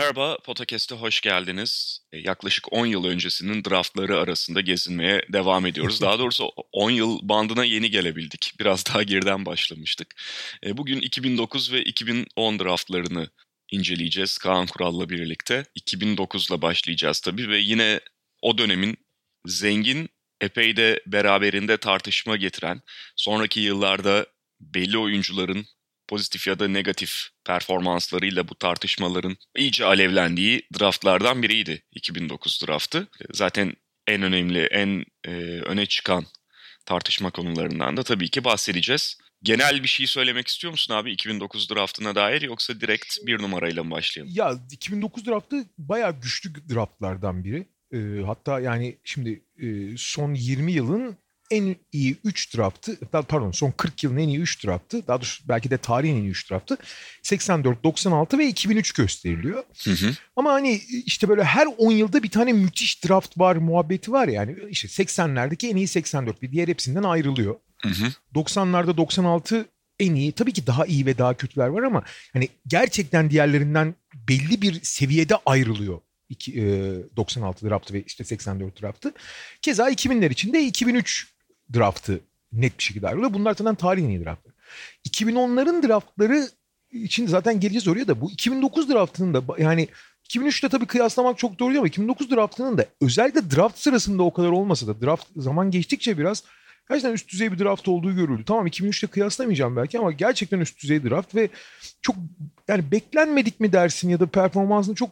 Merhaba, Potakest'e hoş geldiniz. E, yaklaşık 10 yıl öncesinin draftları arasında gezinmeye devam ediyoruz. Daha doğrusu 10 yıl bandına yeni gelebildik. Biraz daha geriden başlamıştık. E, bugün 2009 ve 2010 draftlarını inceleyeceğiz Kaan Kural'la birlikte. 2009'la başlayacağız tabii ve yine o dönemin zengin, epey de beraberinde tartışma getiren, sonraki yıllarda belli oyuncuların pozitif ya da negatif performanslarıyla bu tartışmaların iyice alevlendiği draftlardan biriydi 2009 draftı. Zaten en önemli, en e, öne çıkan tartışma konularından da tabii ki bahsedeceğiz. Genel bir şey söylemek istiyor musun abi 2009 draftına dair yoksa direkt bir numarayla mı başlayalım? Ya 2009 draftı bayağı güçlü draftlardan biri. Ee, hatta yani şimdi e, son 20 yılın en iyi 3 draftı, pardon son 40 yılın en iyi 3 draftı, daha doğrusu belki de tarihin en iyi 3 draftı 84, 96 ve 2003 gösteriliyor. Hı hı. Ama hani işte böyle her 10 yılda bir tane müthiş draft var muhabbeti var yani işte 80'lerdeki en iyi 84 bir diğer hepsinden ayrılıyor. Hı hı. 90'larda 96 en iyi tabii ki daha iyi ve daha kötüler var ama hani gerçekten diğerlerinden belli bir seviyede ayrılıyor. 96 draftı ve işte 84 draftı. Keza 2000'ler için de 2003 draftı net bir şekilde ayrılıyor. Bunlar zaten tarihin iyi draftları. 2010'ların draftları için zaten geleceğiz oraya da bu 2009 draftının da yani 2003'te tabii kıyaslamak çok doğru değil ama 2009 draftının da özellikle draft sırasında o kadar olmasa da draft zaman geçtikçe biraz gerçekten üst düzey bir draft olduğu görüldü. Tamam 2003'te kıyaslamayacağım belki ama gerçekten üst düzey draft ve çok yani beklenmedik mi dersin ya da performansını çok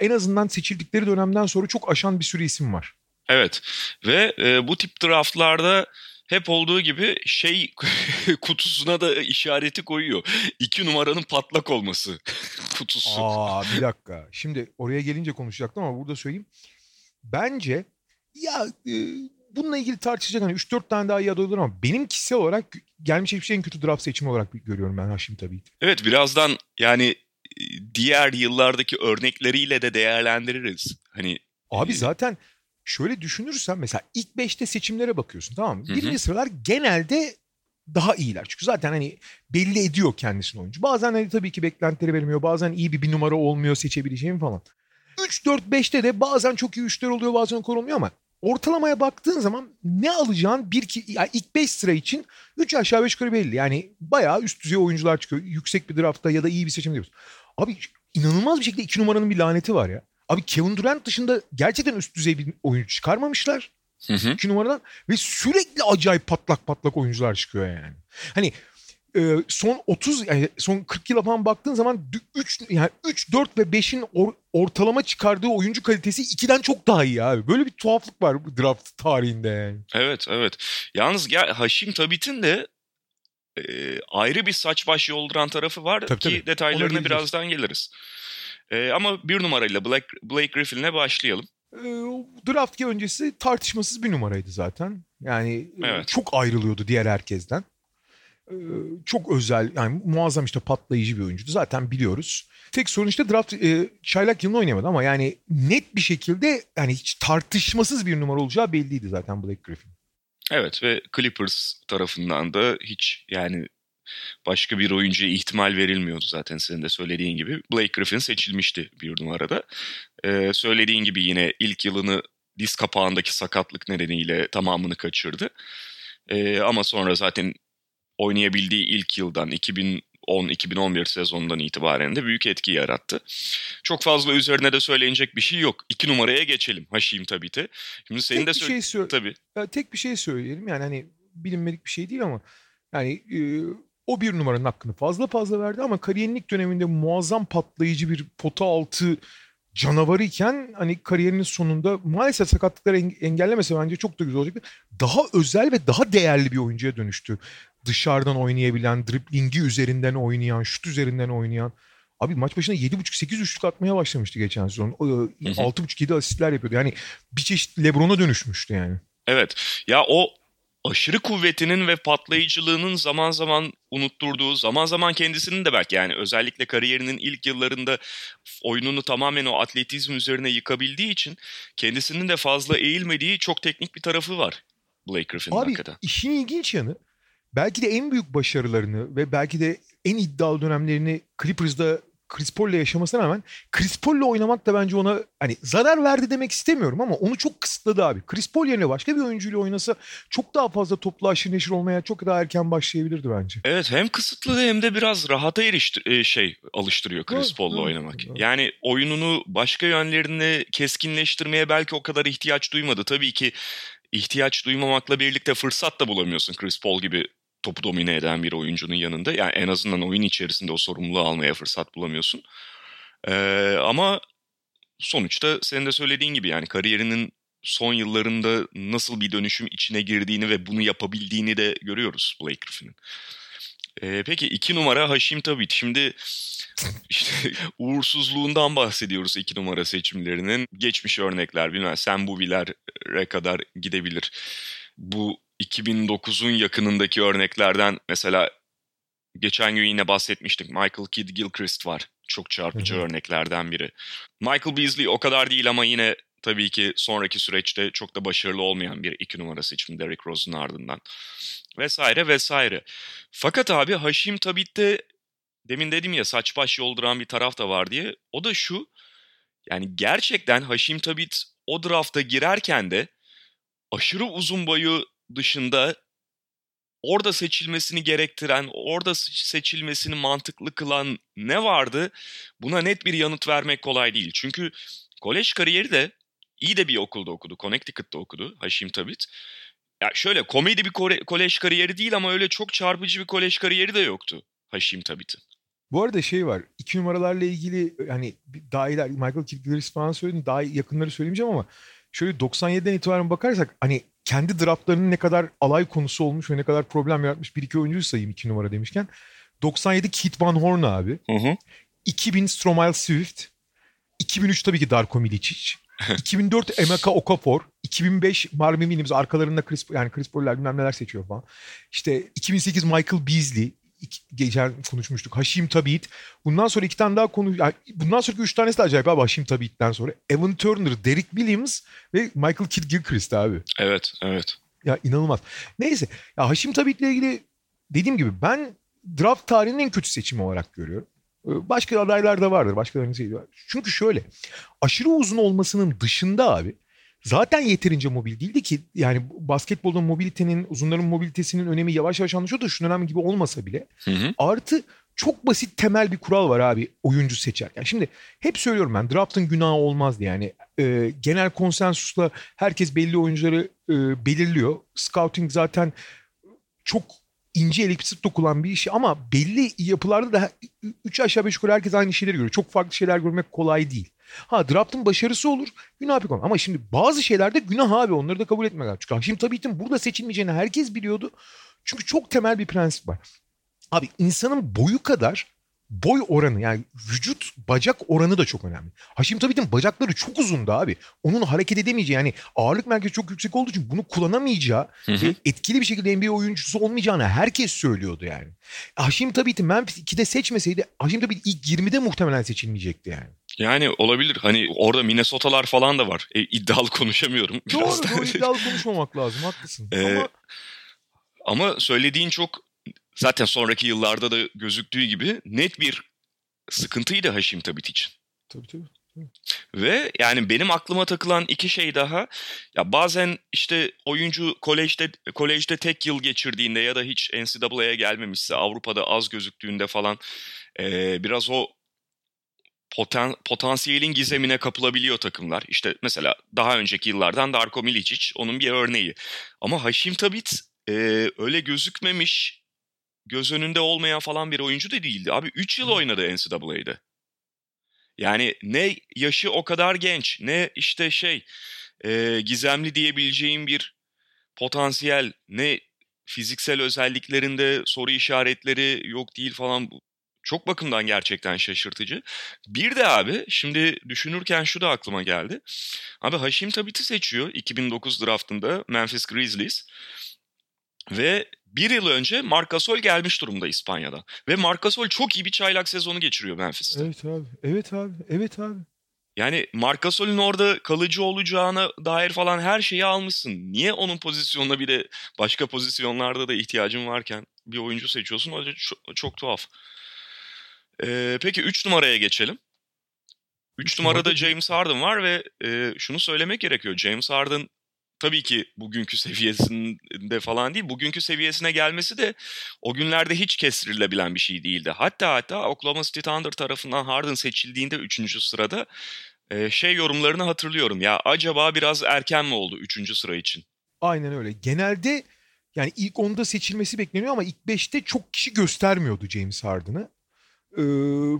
en azından seçildikleri dönemden sonra çok aşan bir sürü isim var. Evet ve e, bu tip draftlarda hep olduğu gibi şey kutusuna da işareti koyuyor. İki numaranın patlak olması kutusu. Aa bir dakika. Şimdi oraya gelince konuşacaktım ama burada söyleyeyim. Bence ya e, bununla ilgili tartışacak hani 3-4 tane daha iyi aday olur ama benim kişisel olarak gelmiş hiçbir şeyin kötü draft seçimi olarak görüyorum ben Haşim tabii ki. Evet birazdan yani diğer yıllardaki örnekleriyle de değerlendiririz. Hani Abi zaten şöyle düşünürsen mesela ilk 5'te seçimlere bakıyorsun tamam mı? Birinci sıralar genelde daha iyiler. Çünkü zaten hani belli ediyor kendisini oyuncu. Bazen hani tabii ki beklentileri vermiyor. Bazen iyi bir bir numara olmuyor seçebileceğim falan. 3, 4, 5'te de bazen çok iyi üçler oluyor bazen o olmuyor ama ortalamaya baktığın zaman ne alacağın bir ki yani ilk 5 sıra için 3 aşağı 5 yukarı belli. Yani bayağı üst düzey oyuncular çıkıyor. Yüksek bir draftta ya da iyi bir seçim diyoruz. Abi inanılmaz bir şekilde 2 numaranın bir laneti var ya. Abi Kevin Durant dışında gerçekten üst düzey bir oyuncu çıkarmamışlar. Hı hı. İki numaradan ve sürekli acayip patlak patlak oyuncular çıkıyor yani. Hani e, son 30 yani son 40 yıla falan baktığın zaman 3 yani 3 4 ve 5'in or, ortalama çıkardığı oyuncu kalitesi 2'den çok daha iyi abi. Böyle bir tuhaflık var bu draft tarihinde yani. Evet evet. Yalnız ya Haşim Tabit'in de e, ayrı bir saç baş yolduran tarafı var tabii, ki tabii. detaylarına birazdan geliriz. E, ama bir numarayla Blake, Blake Griffin'le başlayalım. E, draft öncesi tartışmasız bir numaraydı zaten. Yani evet. çok ayrılıyordu diğer herkesten. E, çok özel yani muazzam işte patlayıcı bir oyuncuydu. Zaten biliyoruz. Tek sorun işte draft e, çaylak yılını oynayamadı ama yani net bir şekilde yani hiç tartışmasız bir numara olacağı belliydi zaten Blake Griffin. Evet ve Clippers tarafından da hiç yani başka bir oyuncuya ihtimal verilmiyordu zaten senin de söylediğin gibi. Blake Griffin seçilmişti bir numarada. Ee, söylediğin gibi yine ilk yılını diz kapağındaki sakatlık nedeniyle tamamını kaçırdı. Ee, ama sonra zaten oynayabildiği ilk yıldan 2010-2011 sezonundan itibaren de büyük etki yarattı. Çok fazla üzerine de söylenecek bir şey yok. İki numaraya geçelim Haşim tabii ki. Şimdi senin tek de bir şey tabii. Ya, tek bir şey söyleyelim yani hani bilinmedik bir şey değil ama yani e, o bir numaranın hakkını fazla fazla verdi ama kariyerlik döneminde muazzam patlayıcı bir pota altı canavarı iken hani kariyerinin sonunda maalesef sakatlıkları engellemese bence çok da güzel olacaktı. Daha özel ve daha değerli bir oyuncuya dönüştü. Dışarıdan oynayabilen, driblingi üzerinden oynayan, şut üzerinden oynayan. Abi maç başına 7.5-8 üçlük atmaya başlamıştı geçen sezon. 6.5-7 asistler yapıyordu. Yani bir çeşit Lebron'a dönüşmüştü yani. Evet. Ya o aşırı kuvvetinin ve patlayıcılığının zaman zaman unutturduğu, zaman zaman kendisinin de belki yani özellikle kariyerinin ilk yıllarında oyununu tamamen o atletizm üzerine yıkabildiği için kendisinin de fazla eğilmediği çok teknik bir tarafı var Blake Griffin'in Abi hakikaten. işin ilginç yanı belki de en büyük başarılarını ve belki de en iddialı dönemlerini Clippers'da Chris Paul'le yaşamasına rağmen Chris Paul'le oynamak da bence ona hani zarar verdi demek istemiyorum ama onu çok kısıtladı abi. Chris Paul yerine başka bir oyuncuyla oynasa çok daha fazla toplu aşırı neşir olmaya çok daha erken başlayabilirdi bence. Evet hem kısıtlı hem de biraz rahata eriştir e, şey alıştırıyor Chris Evet, Paul'la evet, oynamak. evet. Yani oyununu başka yönlerini keskinleştirmeye belki o kadar ihtiyaç duymadı. Tabii ki ihtiyaç duymamakla birlikte fırsat da bulamıyorsun Chris Paul gibi topu domine eden bir oyuncunun yanında. Yani en azından oyun içerisinde o sorumluluğu almaya fırsat bulamıyorsun. Ee, ama sonuçta senin de söylediğin gibi yani kariyerinin son yıllarında nasıl bir dönüşüm içine girdiğini ve bunu yapabildiğini de görüyoruz Blake Griffin'in. Ee, peki iki numara Haşim Tabit. Şimdi işte uğursuzluğundan bahsediyoruz iki numara seçimlerinin. Geçmiş örnekler bilmem Sam Buviler'e kadar gidebilir. Bu 2009'un yakınındaki örneklerden mesela geçen gün yine bahsetmiştik. Michael Kidd Gilchrist var. Çok çarpıcı Hı hı. örneklerden biri. Michael Beasley o kadar değil ama yine tabii ki sonraki süreçte çok da başarılı olmayan bir iki numara seçimi Derrick Rose'un ardından. Vesaire vesaire. Fakat abi Haşim Tabit'te demin dedim ya saç baş yolduran bir taraf da var diye. O da şu yani gerçekten Haşim Tabit o drafta girerken de aşırı uzun boyu dışında orada seçilmesini gerektiren, orada seçilmesini mantıklı kılan ne vardı? Buna net bir yanıt vermek kolay değil. Çünkü kolej kariyeri de iyi de bir okulda okudu. Connecticut'ta okudu Haşim Tabit. Ya şöyle komedi bir kolej kariyeri değil ama öyle çok çarpıcı bir kolej kariyeri de yoktu Haşim Tabit'in. Bu arada şey var. iki numaralarla ilgili hani daha iler Michael Gilchrist falan söyledim. Daha yakınları söylemeyeceğim ama şöyle 97'den itibaren bakarsak hani kendi draftlarının ne kadar alay konusu olmuş ve ne kadar problem yaratmış bir iki oyuncuyu sayayım iki numara demişken. 97 Keith Van Horn abi. Hı hı. 2000 Stromile Swift. 2003 tabii ki Darko Milicic. 2004 Emeka Okafor. 2005 Marvin Williams arkalarında Chris, yani Chris Paul'ler bilmem neler seçiyor falan. İşte 2008 Michael Beasley. İki, geçen konuşmuştuk. Haşim Tabit. Bundan sonra iki tane daha konu... Yani bundan sonraki üç tanesi de acayip abi Haşim Tabit'ten sonra. Evan Turner, Derek Williams ve Michael Kidd Gilchrist abi. Evet, evet. Ya inanılmaz. Neyse. Ya Haşim Tabit'le ilgili dediğim gibi ben draft tarihinin en kötü seçimi olarak görüyorum. Ee, Başka adaylar da vardır. Başkalarının şeyi var. Çünkü şöyle. Aşırı uzun olmasının dışında abi zaten yeterince mobil değildi ki yani basketbolda mobilitenin, uzunların mobilitesinin önemi yavaş yavaş anlaşılıyor da şu dönem gibi olmasa bile. Hı hı. Artı çok basit temel bir kural var abi oyuncu seçerken. Şimdi hep söylüyorum ben draftın günahı olmaz diye. Yani e, genel konsensusla herkes belli oyuncuları e, belirliyor. Scouting zaten çok ince elip sık dokulan bir iş ama belli yapılarda da 3 aşağı 5 yukarı herkes aynı şeyleri görüyor. Çok farklı şeyler görmek kolay değil. Ha draftın başarısı olur. Günah bir konu. Ama şimdi bazı şeylerde günah abi. Onları da kabul etmek lazım. Çünkü Haşim Tabit'in burada seçilmeyeceğini herkes biliyordu. Çünkü çok temel bir prensip var. Abi insanın boyu kadar boy oranı yani vücut bacak oranı da çok önemli. Haşim Tabit'in bacakları çok uzundu abi. Onun hareket edemeyeceği yani ağırlık merkezi çok yüksek olduğu için bunu kullanamayacağı Hı hı. ve etkili bir şekilde NBA oyuncusu olmayacağını herkes söylüyordu yani. Haşim Tabit'i Memphis 2'de seçmeseydi Haşim Tabit ilk 20'de muhtemelen seçilmeyecekti yani. Yani olabilir. Hani orada Minnesota'lar falan da var. E, iddialı konuşamıyorum. Doğru biraz da. doğru iddialı konuşmamak lazım haklısın. Ee, Ama Ama söylediğin çok zaten sonraki yıllarda da gözüktüğü gibi net bir sıkıntıydı Haşim Tabit için. tabii tabii. Ve yani benim aklıma takılan iki şey daha. Ya bazen işte oyuncu kolejde kolejde tek yıl geçirdiğinde ya da hiç NCAA'ya gelmemişse Avrupa'da az gözüktüğünde falan eee, biraz o poten, potansiyelin gizemine kapılabiliyor takımlar. İşte mesela daha önceki yıllardan Darko Milicic onun bir örneği. Ama Haşim Tabit eee, öyle gözükmemiş, göz önünde olmayan falan bir oyuncu da değildi. Abi 3 yıl oynadı NCAA'de. Yani ne yaşı o kadar genç ne işte şey e, gizemli diyebileceğim bir potansiyel ne fiziksel özelliklerinde soru işaretleri yok değil falan çok bakımdan gerçekten şaşırtıcı. Bir de abi şimdi düşünürken şu da aklıma geldi. Abi Haşim Tabit'i seçiyor 2009 draftında Memphis Grizzlies. Ve bir yıl önce Marcasol gelmiş durumda İspanya'da. Ve Marcasol çok iyi bir çaylak sezonu geçiriyor Memphis'te. Evet abi. Evet abi. Evet abi. Yani Marcasol'ün orada kalıcı olacağına dair falan her şeyi almışsın. Niye onun pozisyonuna bir de başka pozisyonlarda da ihtiyacın varken bir oyuncu seçiyorsun? O çok, çok tuhaf. Ee, peki 3 numaraya geçelim. 3 numarada James Harden var ve e, şunu söylemek gerekiyor. James Harden tabii ki bugünkü seviyesinde falan değil. Bugünkü seviyesine gelmesi de o günlerde hiç kestirilebilen bir şey değildi. Hatta hatta Oklahoma City Thunder tarafından Harden seçildiğinde 3. sırada e, şey yorumlarını hatırlıyorum. Ya acaba biraz erken mi oldu 3. sıra için? Aynen öyle. Genelde yani ilk 10'da seçilmesi bekleniyor ama ilk 5'te çok kişi göstermiyordu James Harden'ı. Ee,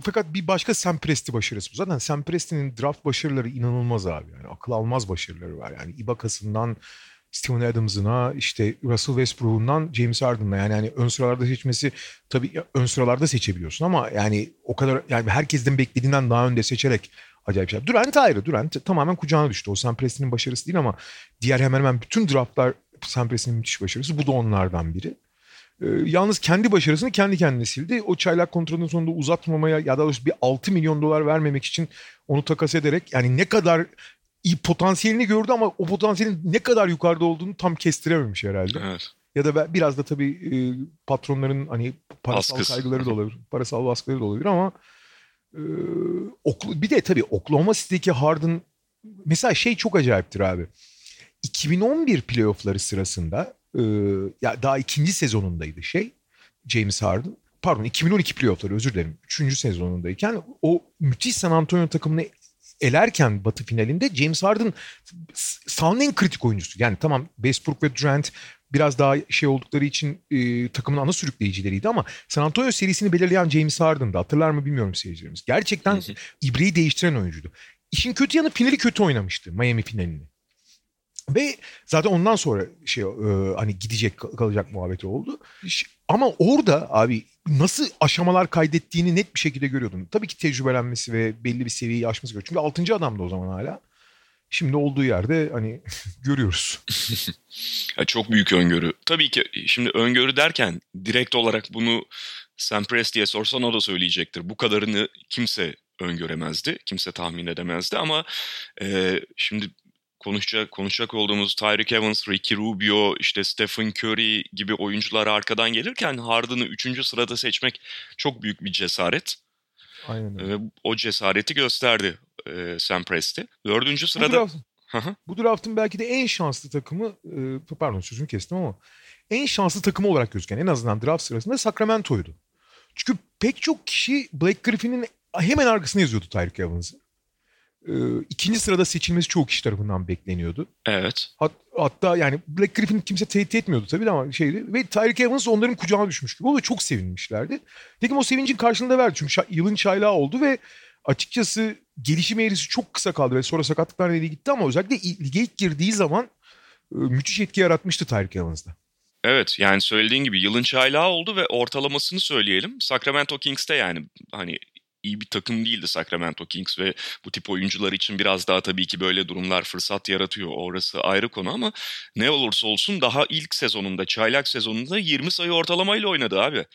fakat bir başka Sam Presti başarısı bu. Zaten Sam Presti'nin draft başarıları inanılmaz abi. Yani akıl almaz başarıları var. Yani Ibaka'sından Steven Adams'ına işte Russell Westbrook'undan James Harden'la yani hani ön sıralarda seçmesi tabii ön sıralarda seçebiliyorsun ama yani o kadar yani herkesten beklediğinden daha önde seçerek acayip şey. Durant ayrı. Durant tamamen kucağına düştü. O Sam Presti'nin başarısı değil ama diğer hemen hemen bütün draftlar Sam Presti'nin müthiş başarısı. Bu da onlardan biri. Ee, yalnız kendi başarısını kendi kendine sildi. O çaylak kontratının sonunda uzatmamaya ya da doğrusu bir 6 milyon dolar vermemek için onu takas ederek yani ne kadar iyi potansiyelini gördü ama o potansiyelin ne kadar yukarıda olduğunu tam kestirememiş herhalde. Evet. Ya da biraz da tabii e, patronların hani parasal Baskısı. kaygıları da olabilir. Parasal baskıları da olabilir ama e, bir de tabii Oklahoma City'deki Harden mesela şey çok acayiptir abi. 2011 playoffları sırasında e, ya daha ikinci sezonundaydı şey James Harden. Pardon 2012 playoffları özür dilerim. Üçüncü sezonundayken o müthiş San Antonio takımını elerken batı finalinde James Harden sahanın en kritik oyuncusu. Yani tamam Westbrook ve Durant biraz daha şey oldukları için e, takımın ana sürükleyicileriydi ama San Antonio serisini belirleyen James Harden'dı. Hatırlar mı bilmiyorum seyircilerimiz. Gerçekten ibreyi değiştiren oyuncuydu. İşin kötü yanı finali kötü oynamıştı. Miami finalini. Ve zaten ondan sonra şey e, hani gidecek kal- kalacak muhabbeti oldu. Ama orada abi nasıl aşamalar kaydettiğini net bir şekilde görüyordun. Tabii ki tecrübelenmesi ve belli bir seviyeyi aşması gerekiyor. Çünkü 6. adamdı o zaman hala. Şimdi olduğu yerde hani görüyoruz. Ya çok büyük öngörü. Tabii ki şimdi öngörü derken direkt olarak bunu Sam Presti'ye sorsan o da söyleyecektir. Bu kadarını kimse öngöremezdi. Kimse tahmin edemezdi ama e, şimdi konuşacak konuşacak olduğumuz Tyreek Evans, Ricky Rubio, işte Stephen Curry gibi oyuncular arkadan gelirken Harden'ı 3. sırada seçmek çok büyük bir cesaret. Aynen öyle. Ve o cesareti gösterdi e, Sam Presti. Dördüncü Bu, sırada... draft, Hı hı. bu draftın belki de en şanslı takımı e, pardon sözünü kestim ama en şanslı takımı olarak gözüken en azından draft sırasında Sacramento'ydu. Çünkü pek çok kişi Blake Griffin'in hemen arkasına yazıyordu Tyreek Evans'ı. Ee, ikinci sırada seçilmesi çoğu kişi tarafından bekleniyordu. Evet. Hat, hatta yani Black Griffin kimse tehdit etmiyordu tabii ama şeydi. Ve Tyreek Evans onların kucağına düşmüş gibi. O da çok sevinmişlerdi. Dedim o sevincin karşılığında verdi. Çünkü şa- yılın çaylağı oldu ve açıkçası gelişim eğrisi çok kısa kaldı. Ve sonra sakatlıklar nedeniyle gitti ama özellikle lige ilk girdiği zaman e, müthiş etki yaratmıştı Tyreek Evans'da. Evet yani söylediğin gibi yılın çaylağı oldu ve ortalamasını söyleyelim. Sacramento Kings'te yani hani iyi bir takım değildi Sacramento Kings ve bu tip oyuncular için biraz daha tabii ki böyle durumlar fırsat yaratıyor. Orası ayrı konu ama ne olursa olsun daha ilk sezonunda, çaylak sezonunda 20 sayı ortalamayla oynadı abi.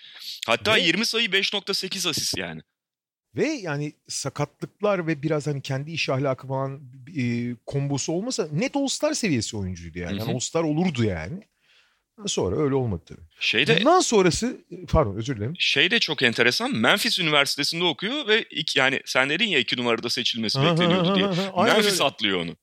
Hatta Ve- 20 sayı 5.8 asist yani. Ve yani sakatlıklar ve biraz hani kendi iş ahlakı falan e, kombosu olmasa net All-Star seviyesi oyuncuydu yani. Yani All-Star olurdu yani. Sonra öyle olmadı tabii. Şey de Bundan sonrası pardon özür dilerim. şey de çok enteresan. Memphis Üniversitesi'nde okuyor ve ilk, yani sen dedin ya iki numarada seçilmesi bekleniyordu diye. Aynen Memphis öyle. atlıyor onu.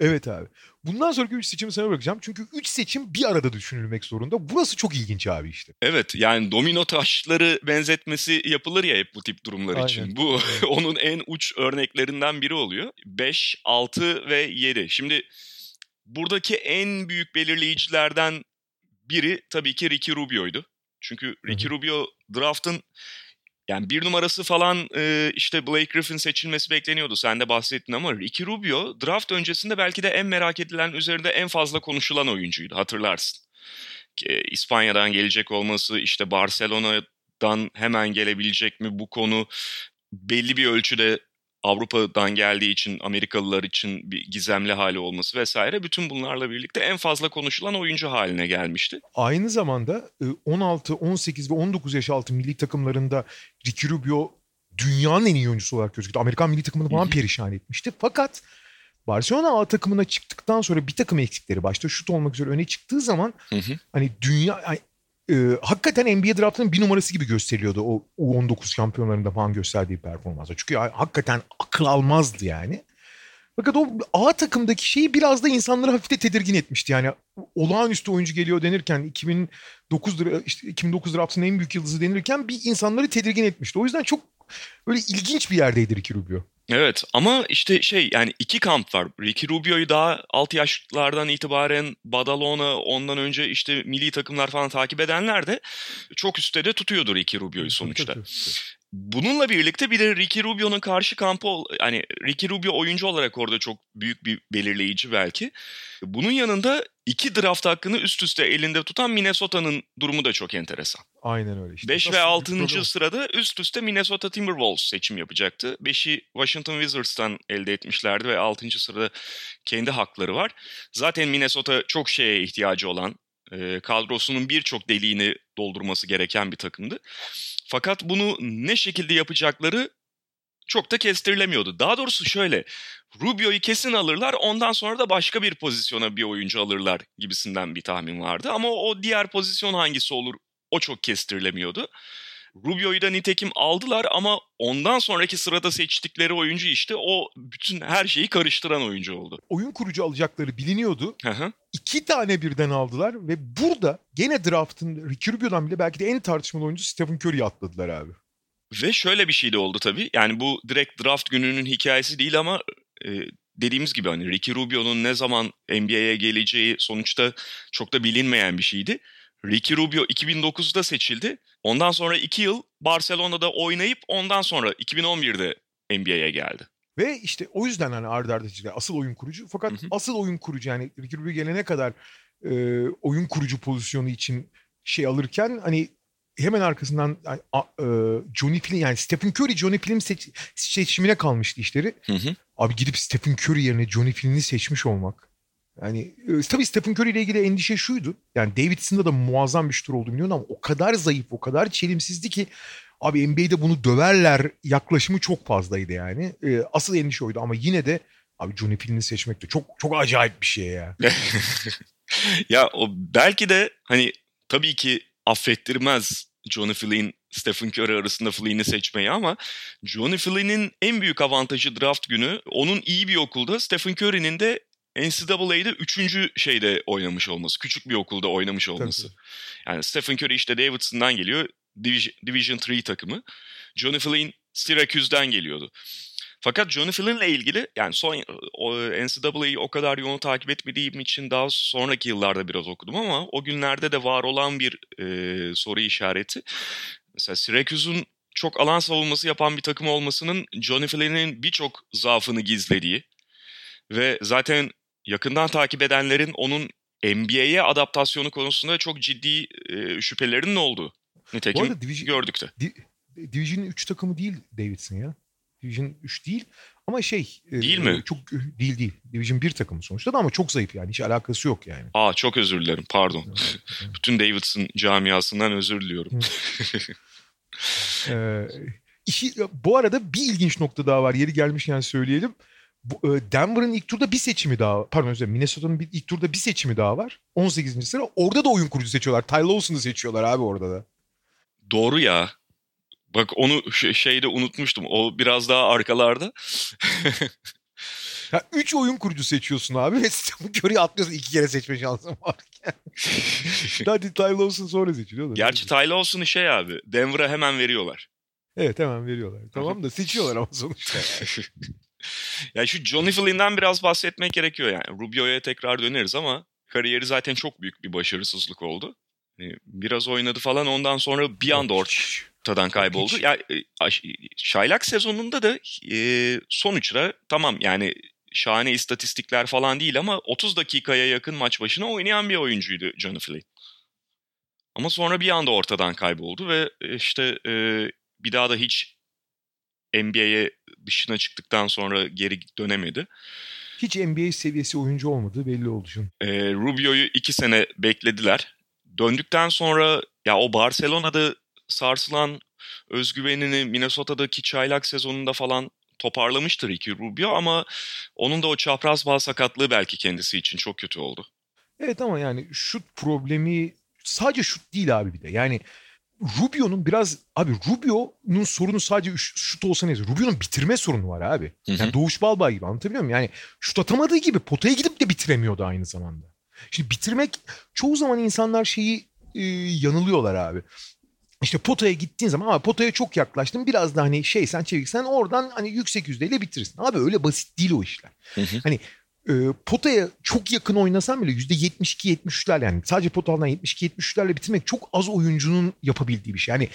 Evet abi. Bundan sonraki 3 seçimi sana bırakacağım. Çünkü 3 seçim bir arada düşünülmek zorunda. Burası çok ilginç abi işte. Evet yani domino taşları benzetmesi yapılır ya hep bu tip durumlar Aynen. için. Bu onun en uç örneklerinden biri oluyor. 5, 6 ve 7. Şimdi buradaki en büyük belirleyicilerden biri tabii ki Ricky Rubio'ydu. Çünkü Ricky Rubio draft'ın yani bir numarası falan e, işte Blake Griffin seçilmesi bekleniyordu. Sen de bahsettin ama Ricky Rubio draft öncesinde belki de en merak edilen üzerinde en fazla konuşulan oyuncuydu hatırlarsın. E, İspanya'dan gelecek olması işte Barcelona'dan hemen gelebilecek mi bu konu belli bir ölçüde Avrupa'dan geldiği için Amerikalılar için bir gizemli hali olması vesaire bütün bunlarla birlikte en fazla konuşulan oyuncu haline gelmişti. Aynı zamanda 16, 18 ve 19 yaş altı milli takımlarında Ricky Rubio dünyanın en iyi oyuncusu olarak gözüktü. Amerikan milli takımını falan perişan etmişti. Fakat Barcelona A takımına çıktıktan sonra bir takım eksikleri başta şut olmak üzere öne çıktığı zaman Hı hı. hani dünya e, hakikaten NBA draftının bir numarası gibi gösteriliyordu o U19 şampiyonlarında falan gösterdiği performansla. Çünkü hakikaten akıl almazdı yani. Fakat o A takımdaki şeyi biraz da insanları hafif de tedirgin etmişti. Yani olağanüstü oyuncu geliyor denirken 2009 dra- işte 2009 draftının en büyük yıldızı denirken bir insanları tedirgin etmişti. O yüzden çok böyle ilginç bir yerdeydi Ricky Rubio. Evet ama işte şey yani iki kamp var. Ricky Rubio'yu daha alt yaşlardan itibaren Badalona ondan önce işte milli takımlar falan takip edenler de çok üstte de tutuyordur Ricky Rubio'yu sonuçta. Bununla birlikte bir de Ricky Rubio'nun karşı kampı yani Ricky Rubio oyuncu olarak orada çok büyük bir belirleyici belki. Bunun yanında iki draft hakkını üst üste elinde tutan Minnesota'nın durumu da çok enteresan. Aynen öyle. İşte 5 ve Nasıl bir 6. program- sırada üst üste Minnesota Timberwolves seçim yapacaktı. 5'i Washington Wizards'tan elde etmişlerdi ve 6. sırada kendi hakları var. Zaten Minnesota çok şeye ihtiyacı olan, e, kadrosunun birçok deliğini doldurması gereken bir takımdı. Fakat bunu ne şekilde yapacakları çok da kestirilemiyordu. Daha doğrusu şöyle, Rubio'yu kesin alırlar ondan sonra da başka bir pozisyona bir oyuncu alırlar gibisinden bir tahmin vardı. Ama o diğer pozisyon hangisi olur o çok kestirilemiyordu. Rubio'yu da nitekim aldılar ama ondan sonraki sırada seçtikleri oyuncu işte o bütün her şeyi karıştıran oyuncu oldu. Oyun kurucu alacakları biliniyordu. Hı hı. İki tane birden aldılar ve burada gene draftın Ricky Rubio'dan bile belki de en tartışmalı oyuncu Stephen Curry'i atladılar abi. Ve şöyle bir şey de oldu tabii. Yani bu direkt draft gününün hikayesi değil ama e, dediğimiz gibi hani Ricky Rubio'nun ne zaman NBA'ye geleceği sonuçta çok da bilinmeyen bir şeydi. Ricky Rubio 2009'da seçildi. Ondan sonra 2 yıl Barcelona'da oynayıp ondan sonra 2011'de NBA'ye geldi. Ve işte o yüzden hani ardı çizgiler. Asıl oyun kurucu. Fakat Hı hı. asıl oyun kurucu yani Ricky Rubio gelene kadar e, oyun kurucu pozisyonu için şey alırken hani hemen arkasından yani, a- e, Johnny Flynn yani Stephen Curry Johnny Flynn seç- seçimine kalmıştı işleri. Hı hı. Abi gidip Stephen Curry yerine Johnny Flynn'i seçmiş olmak. Yani e, tabii Stephen Curry ile ilgili endişe şuydu. Yani Davidson'da da muazzam bir şutur olduğunu biliyorum ama o kadar zayıf, o kadar çelimsizdi ki abi NBA'de bunu döverler yaklaşımı çok fazlaydı yani. E, asıl endişe oydu ama yine de abi Johnny Flynn'i seçmek de çok çok acayip bir şey ya. ya o belki de hani tabii ki affettirmez Johnny Flynn, Stephen Curry arasında Flynn'i seçmeyi ama Johnny Flynn'in en büyük avantajı draft günü onun iyi bir okulda Stephen Curry'nin de NCAA'de üçüncü şeyde oynamış olması. Küçük bir okulda oynamış olması. Tabii. Yani Stephen Curry işte Davidson'dan geliyor. Division, Division 3 takımı. Johnny Flynn Syracuse'den geliyordu. Fakat Johnny Flynn'le ilgili yani son NCAA'yı o kadar yoğun takip etmediğim için daha sonraki yıllarda biraz okudum ama o günlerde de var olan bir e, soru işareti. Mesela Syracuse'un çok alan savunması yapan bir takım olmasının Johnny Flynn'in birçok zaafını gizlediği ve zaten yakından takip edenlerin onun NBA'ye adaptasyonu konusunda çok ciddi e, şüphelerinin olduğu. Bu Nitekim arada Division, gördük de. Di, Division 3 takımı değil Davidson ya. Division 3 değil ama şey. e, Değil mi? Çok değil değil. Division 1 takımı sonuçta da ama çok zayıf yani. Hiç alakası yok yani. Aa çok özür dilerim pardon. Bütün Davidson camiasından özür diliyorum. Ee, işi, bu arada bir ilginç nokta daha var. Yeri gelmişken söyleyelim. E, Denver'ın ilk turda bir seçimi daha pardon özür Minnesota'nın bir, ilk turda bir seçimi daha var. 18. sıra. Orada da oyun kurucu seçiyorlar. Ty Lawson'ı seçiyorlar abi orada da. Doğru ya. Bak onu şeyde unutmuştum. O biraz daha arkalarda. Ya, üç oyun kurucu seçiyorsun abi ve Stephen Curry'i atlıyorsun. iki kere seçme şansın varken. Hadi Ty Lawson sonra seçiliyor da. Gerçi Ty Lawson'ı şey abi Denver'a hemen veriyorlar. Evet hemen veriyorlar. Tamam da seçiyorlar ama sonuçta. ya şu Johnny Flynn'den biraz bahsetmek gerekiyor yani. Rubio'ya tekrar döneriz ama kariyeri zaten çok büyük bir başarısızlık oldu. Yani Biraz oynadı falan ondan sonra bir anda ortadan kayboldu. Ya e, aş- Şaylak sezonunda da e, sonuçta tamam yani şahane istatistikler falan değil ama 30 dakikaya yakın maç başına oynayan bir oyuncuydu Johnny Flynn. Ama sonra bir anda ortadan kayboldu ve işte e, bir daha da hiç NBA'ye dışına çıktıktan sonra geri dönemedi. Hiç NBA seviyesi oyuncu olmadığı belli oldu şimdi. E, Rubio'yu iki sene beklediler. Döndükten sonra ya o Barcelona'da sarsılan özgüvenini Minnesota'daki çaylak sezonunda falan toparlamıştır iki Rubio ama onun da o çapraz bağ sakatlığı belki kendisi için çok kötü oldu. Evet ama yani şut problemi sadece şut değil abi bir de. Yani Rubio'nun biraz abi Rubio'nun sorunu sadece şut olsa neyse. Rubio'nun bitirme sorunu var abi. Yani Doğuş Balbay gibi anlatabiliyor muyum? Yani şut atamadığı gibi potaya gidip de bitiremiyordu aynı zamanda. Şimdi bitirmek çoğu zaman insanlar şeyi e, yanılıyorlar abi. İşte potaya gittiğin zaman ama potaya çok yaklaştın biraz da hani şey sen çeviksen oradan hani yüksek yüzdeyle bitirirsin. Abi öyle basit değil o işler. Hani e, potaya çok yakın oynasan bile yüzde 72-73'ler yani sadece potadan 72-73'lerle bitirmek çok az oyuncunun yapabildiği bir şey. Yani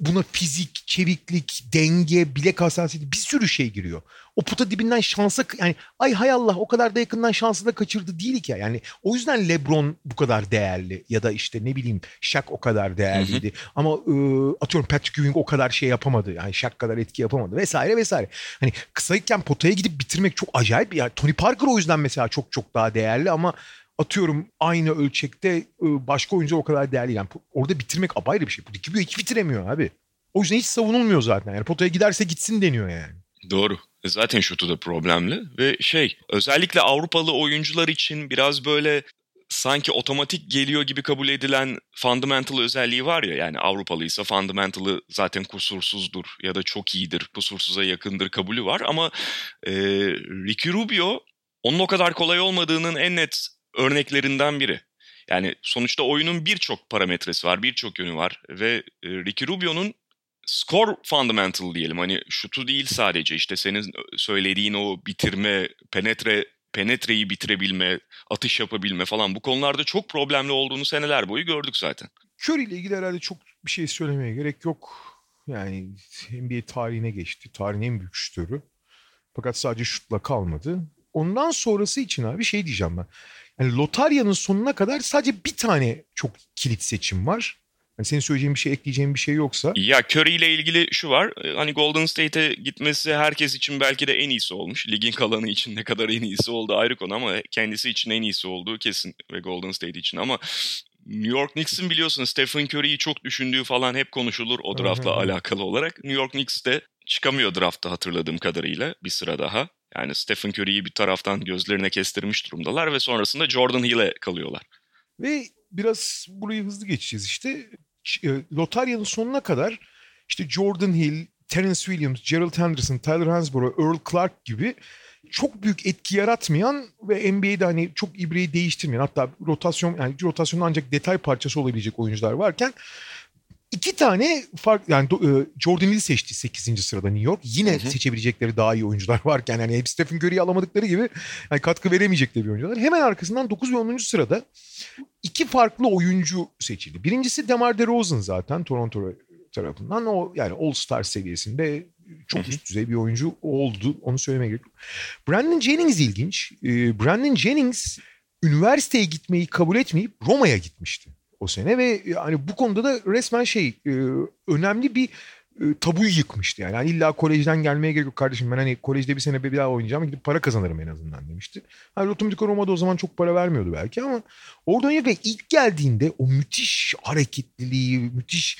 buna fizik, çeviklik, denge, bilek hassasiyeti bir sürü şey giriyor. O puta dibinden şansa yani ay hay Allah o kadar da yakından şansı da kaçırdı değil ki. Yani o yüzden LeBron bu kadar değerli ya da işte ne bileyim Shaq o kadar değerliydi. Hı hı. Ama e, atıyorum Patrick Ewing o kadar şey yapamadı. Yani Shaq kadar etki yapamadı vesaire vesaire. Hani kısayken potaya gidip bitirmek çok acayip. Yani Tony Parker o yüzden mesela çok çok daha değerli ama atıyorum aynı ölçekte başka oyuncu o kadar değerli. Yani orada bitirmek apayrı bir şey. Bu Dikibio hiç bitiremiyor abi. O yüzden hiç savunulmuyor zaten. Yani potaya giderse gitsin deniyor yani. Doğru. E, zaten şutu da problemli ve şey özellikle Avrupalı oyuncular için biraz böyle sanki otomatik geliyor gibi kabul edilen fundamental özelliği var ya yani Avrupalıysa fundamental'ı zaten kusursuzdur ya da çok iyidir, kusursuza yakındır kabulü var ama e, Ricky Rubio onun o kadar kolay olmadığının en net örneklerinden biri. Yani sonuçta oyunun birçok parametresi var, birçok yönü var ve e, Ricky Rubio'nun score fundamental diyelim hani şutu değil sadece işte senin söylediğin o bitirme, penetre penetreyi bitirebilme, atış yapabilme falan bu konularda çok problemli olduğunu seneler boyu gördük zaten. Curry ile ilgili herhalde çok bir şey söylemeye gerek yok. Yani NBA tarihine geçti. Tarihin en büyük şutörü. Fakat sadece şutla kalmadı. Ondan sonrası için abi şey diyeceğim ben. Yani lotaryanın sonuna kadar sadece bir tane çok kilit seçim var. Yani senin söyleyeceğin bir şey, ekleyeceğin bir şey yoksa. Ya Curry ile ilgili şu var. E, hani Golden State'e gitmesi herkes için belki de en iyisi olmuş. Ligin kalanı için ne kadar en iyisi oldu ayrı konu ama kendisi için en iyisi olduğu kesin ve Golden State için ama New York Knicks'in biliyorsun Stephen Curry'yi çok düşündüğü falan hep konuşulur o draftla alakalı olarak. New York Knicks de çıkamıyor draftta hatırladığım kadarıyla bir sıra daha. Yani Stephen Curry'yi bir taraftan gözlerine kestirmiş durumdalar ve sonrasında Jordan Hill'e kalıyorlar. Ve biraz burayı hızlı geçeceğiz işte. E, lotaryanın sonuna kadar işte Jordan Hill, Terence Williams, Gerald Henderson, Tyler Hansborough, Earl Clark gibi çok büyük etki yaratmayan ve NBA'de hani çok ibreyi değiştirmeyen hatta rotasyon yani rotasyonun ancak detay parçası olabilecek oyuncular varken İki tane fark yani e, Jordan Hill seçti 8. sırada New York. Yine hı hı. seçebilecekleri daha iyi oyuncular varken yani hep Stephen Curry'i alamadıkları gibi yani katkı veremeyecekleri bir oyuncular. Hemen arkasından 9 ve 10. sırada iki farklı oyuncu seçildi. Birincisi DeMar DeRozan zaten Toronto tarafından o yani All-Star seviyesinde çok üst düzey bir oyuncu oldu. Onu söylemeye gerek yok. Brandon Jennings ilginç. Brandon Jennings üniversiteye gitmeyi kabul etmeyip Roma'ya gitmişti o sene ve yani bu konuda da resmen şey e, önemli bir e, tabuyu yıkmıştı yani. yani illa kolejden gelmeye gerek yok kardeşim ben hani kolejde bir sene bir daha oynayacağım gidip para kazanırım en azından demişti. Hani Lotomatik Roma'da o zaman çok para vermiyordu belki ama oradan ya ve ilk geldiğinde o müthiş hareketliliği, müthiş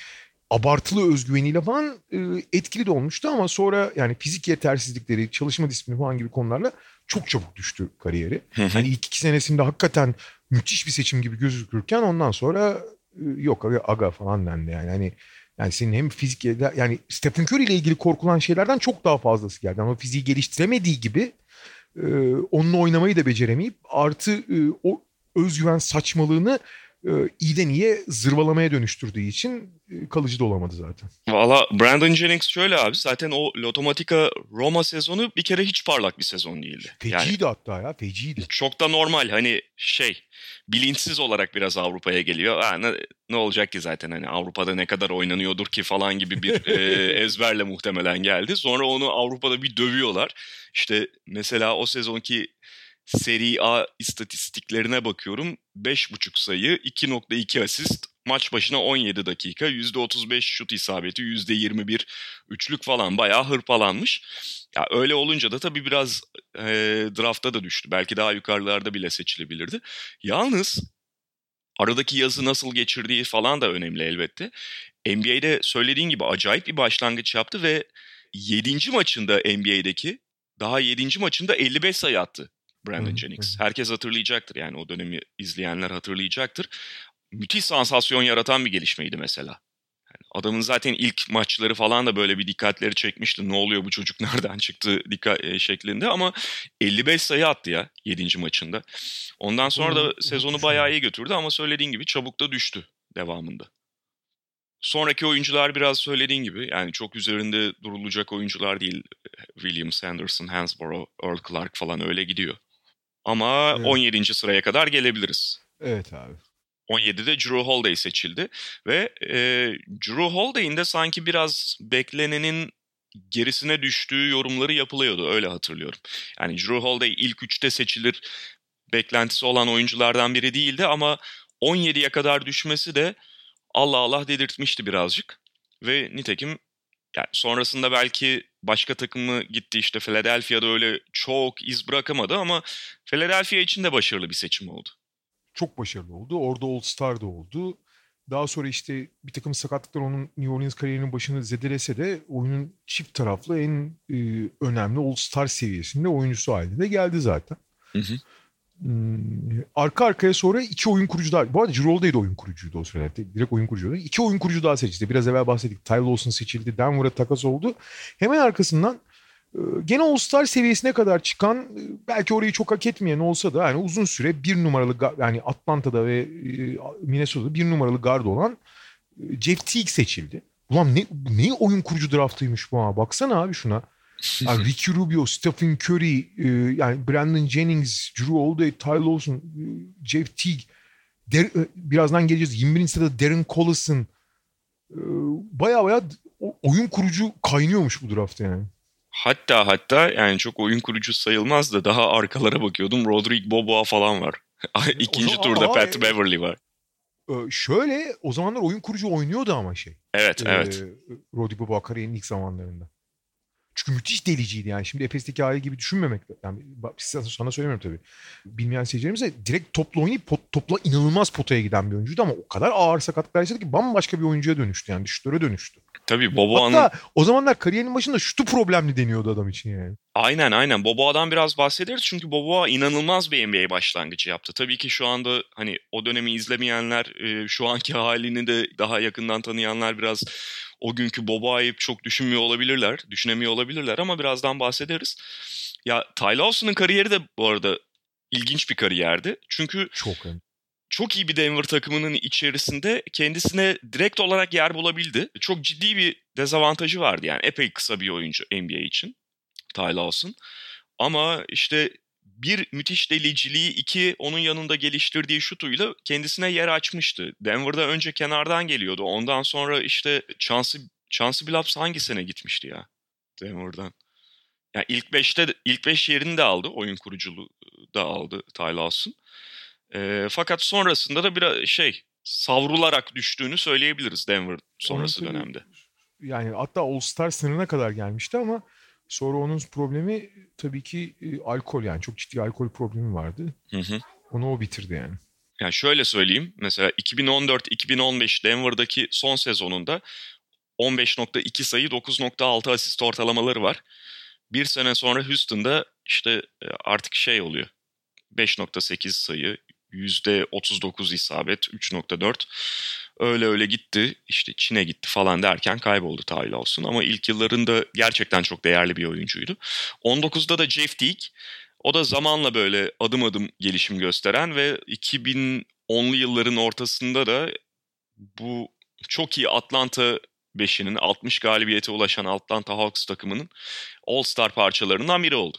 abartılı özgüveniyle falan e, etkili de olmuştu ama sonra yani fizik yetersizlikleri, çalışma disiplini falan gibi konularla çok çabuk düştü kariyeri. hani ilk iki senesinde hakikaten müthiş bir seçim gibi gözükürken ondan sonra e, yok aga, aga falan dendi yani. Hani yani senin hem fizik yani Stephen Curry ile ilgili korkulan şeylerden çok daha fazlası geldi. Ama fiziği geliştiremediği gibi e, onunla oynamayı da beceremeyip artı e, o özgüven saçmalığını e, iyiden iyiye zırvalamaya dönüştürdüğü için e, kalıcı da olamadı zaten. Valla Brandon Jennings şöyle abi zaten o Lotomatika Roma sezonu bir kere hiç parlak bir sezon değildi. Feciydi yani, hatta ya feciydi. Çok da normal hani şey bilinçsiz olarak biraz Avrupa'ya geliyor. Ha, ne, ne olacak ki zaten hani Avrupa'da ne kadar oynanıyordur ki falan gibi bir e, ezberle muhtemelen geldi. Sonra onu Avrupa'da bir dövüyorlar. İşte mesela o sezonki Seri A istatistiklerine bakıyorum. 5.5 sayı, 2.2 asist, maç başına 17 dakika, %35 şut isabeti, %21 üçlük falan bayağı hırpalanmış. Ya öyle olunca da tabii biraz e, draftta da düştü. Belki daha yukarılarda bile seçilebilirdi. Yalnız aradaki yazı nasıl geçirdiği falan da önemli elbette. NBA'de söylediğin gibi acayip bir başlangıç yaptı ve 7. maçında NBA'deki daha 7. maçında 55 sayı attı Brandon Jennings. Herkes hatırlayacaktır yani o dönemi izleyenler hatırlayacaktır. Müthiş sansasyon yaratan bir gelişmeydi mesela. Yani adamın zaten ilk maçları falan da böyle bir dikkatleri çekmişti. Ne oluyor bu çocuk nereden çıktı dikkat e, şeklinde ama 55 sayı attı ya 7. maçında. Ondan sonra da sezonu bayağı iyi götürdü ama söylediğin gibi çabuk da düştü devamında. Sonraki oyuncular biraz söylediğin gibi yani çok üzerinde durulacak oyuncular değil. William Sanderson, Hansborough, Earl Clark falan öyle gidiyor. Ama evet. 17. sıraya kadar gelebiliriz. Evet abi. 17'de Drew Holiday seçildi ve e, Drew Holiday'in de sanki biraz beklenenin gerisine düştüğü yorumları yapılıyordu öyle hatırlıyorum. Yani Drew Holiday ilk üçte seçilir beklentisi olan oyunculardan biri değildi ama 17'ye kadar düşmesi de Allah Allah dedirtmişti birazcık. Ve nitekim yani sonrasında belki başka takımı gitti işte Philadelphia'da öyle çok iz bırakamadı ama Philadelphia için de başarılı bir seçim oldu. Çok başarılı oldu. Orada All-Star da oldu. Daha sonra işte bir takım sakatlıklar onun New Orleans kariyerinin başını zedelese de oyunun çift taraflı en e, önemli All-Star seviyesinde oyuncusu haline geldi zaten. Hı hı. Hmm, arka arkaya sonra iki oyun kurucu daha. Bu arada Cirolde de oyun kurucuydu o sırada. Direkt oyun kurucu. İki oyun kurucu daha seçildi. Biraz evvel bahsettik. Ty Lawson seçildi. Denver'a takas oldu. Hemen arkasından e, gene All-Star seviyesine kadar çıkan e, belki orayı çok hak etmeyen olsa da yani uzun süre bir numaralı yani Atlanta'da ve e, Minnesota'da bir numaralı guard olan Jeff Teague seçildi. Ulan ne, ne oyun kurucu draftıymış bu ha. Baksana abi şuna. Yani Ricky Rubio, Stephen Curry, e, yani Brandon Jennings, Drew Holiday, Ty Lawson, e, Jeff Teague. Der, e, birazdan geleceğiz. 21. sırada Darren Collison. E, baya baya oyun kurucu kaynıyormuş bu draft yani. Hatta hatta yani çok oyun kurucu sayılmaz da daha arkalara bakıyordum. Rodrigo Boboa falan var. İkinci zaman, turda aa, Pat e, Beverly var. Şöyle o zamanlar oyun kurucu oynuyordu ama şey. Evet ee, evet. Rodrigo Boboa kariyerinin ilk zamanlarında. Çünkü müthiş deliciydi yani. Şimdi Efes'teki hali gibi düşünmemek. Yani sana söylemiyorum tabii. Bilmeyen seyircilerimize direkt topla oynayıp pot, topla inanılmaz potaya giden bir oyuncuydu ama o kadar ağır sakatlıklar yaşadı ki bambaşka bir oyuncuya dönüştü yani. Düştüre dönüştü. Tabii Boboa'nın... Hatta o zamanlar kariyerinin başında şutu problemli deniyordu adam için yani. Aynen aynen. Boboa'dan biraz bahsederiz çünkü Boboa inanılmaz bir NBA başlangıcı yaptı. Tabii ki şu anda hani o dönemi izlemeyenler, şu anki halini de daha yakından tanıyanlar biraz o günkü Boboa'yı çok düşünmüyor olabilirler, düşünemiyor olabilirler ama birazdan bahsederiz. Ya Ty Lawson'ın kariyeri de bu arada ilginç bir kariyerdi. Çünkü çok çok iyi bir Denver takımının içerisinde kendisine direkt olarak yer bulabildi. Çok ciddi bir dezavantajı vardı yani epey kısa bir oyuncu NBA için Ty Lawson. Ama işte bir müthiş deliciliği, iki onun yanında geliştirdiği şutuyla kendisine yer açmıştı. Denver'da önce kenardan geliyordu. Ondan sonra işte Chauncey, Chauncey Billups hangi sene gitmişti ya Denver'dan? Yani ilk beşte ilk beş yerini de aldı. Oyun kuruculuğu da aldı Ty Lawson. E, fakat sonrasında da biraz şey savrularak düştüğünü söyleyebiliriz Denver sonrası dönemde. Yani hatta All-Star sınırına kadar gelmişti ama Sonra onun problemi tabii ki e, alkol yani çok ciddi alkol problemi vardı. Hı hı. Onu o bitirdi yani. Yani şöyle söyleyeyim mesela 2014-2015 Denver'daki son sezonunda 15.2 sayı 9.6 asist ortalamaları var. Bir sene sonra Houston'da işte e, artık şey oluyor. 5.8 sayı, %39 isabet, 3.4. Öyle öyle gitti işte Çin'e gitti falan derken kayboldu Tyler olsun. Ama ilk yıllarında gerçekten çok değerli bir oyuncuydu. 19'da da Jeff Teague. O da zamanla böyle adım adım gelişim gösteren ve 2010'lu yılların ortasında da bu çok iyi Atlanta beşinin 60 galibiyete ulaşan Atlanta Hawks takımının All-Star parçalarından biri oldu.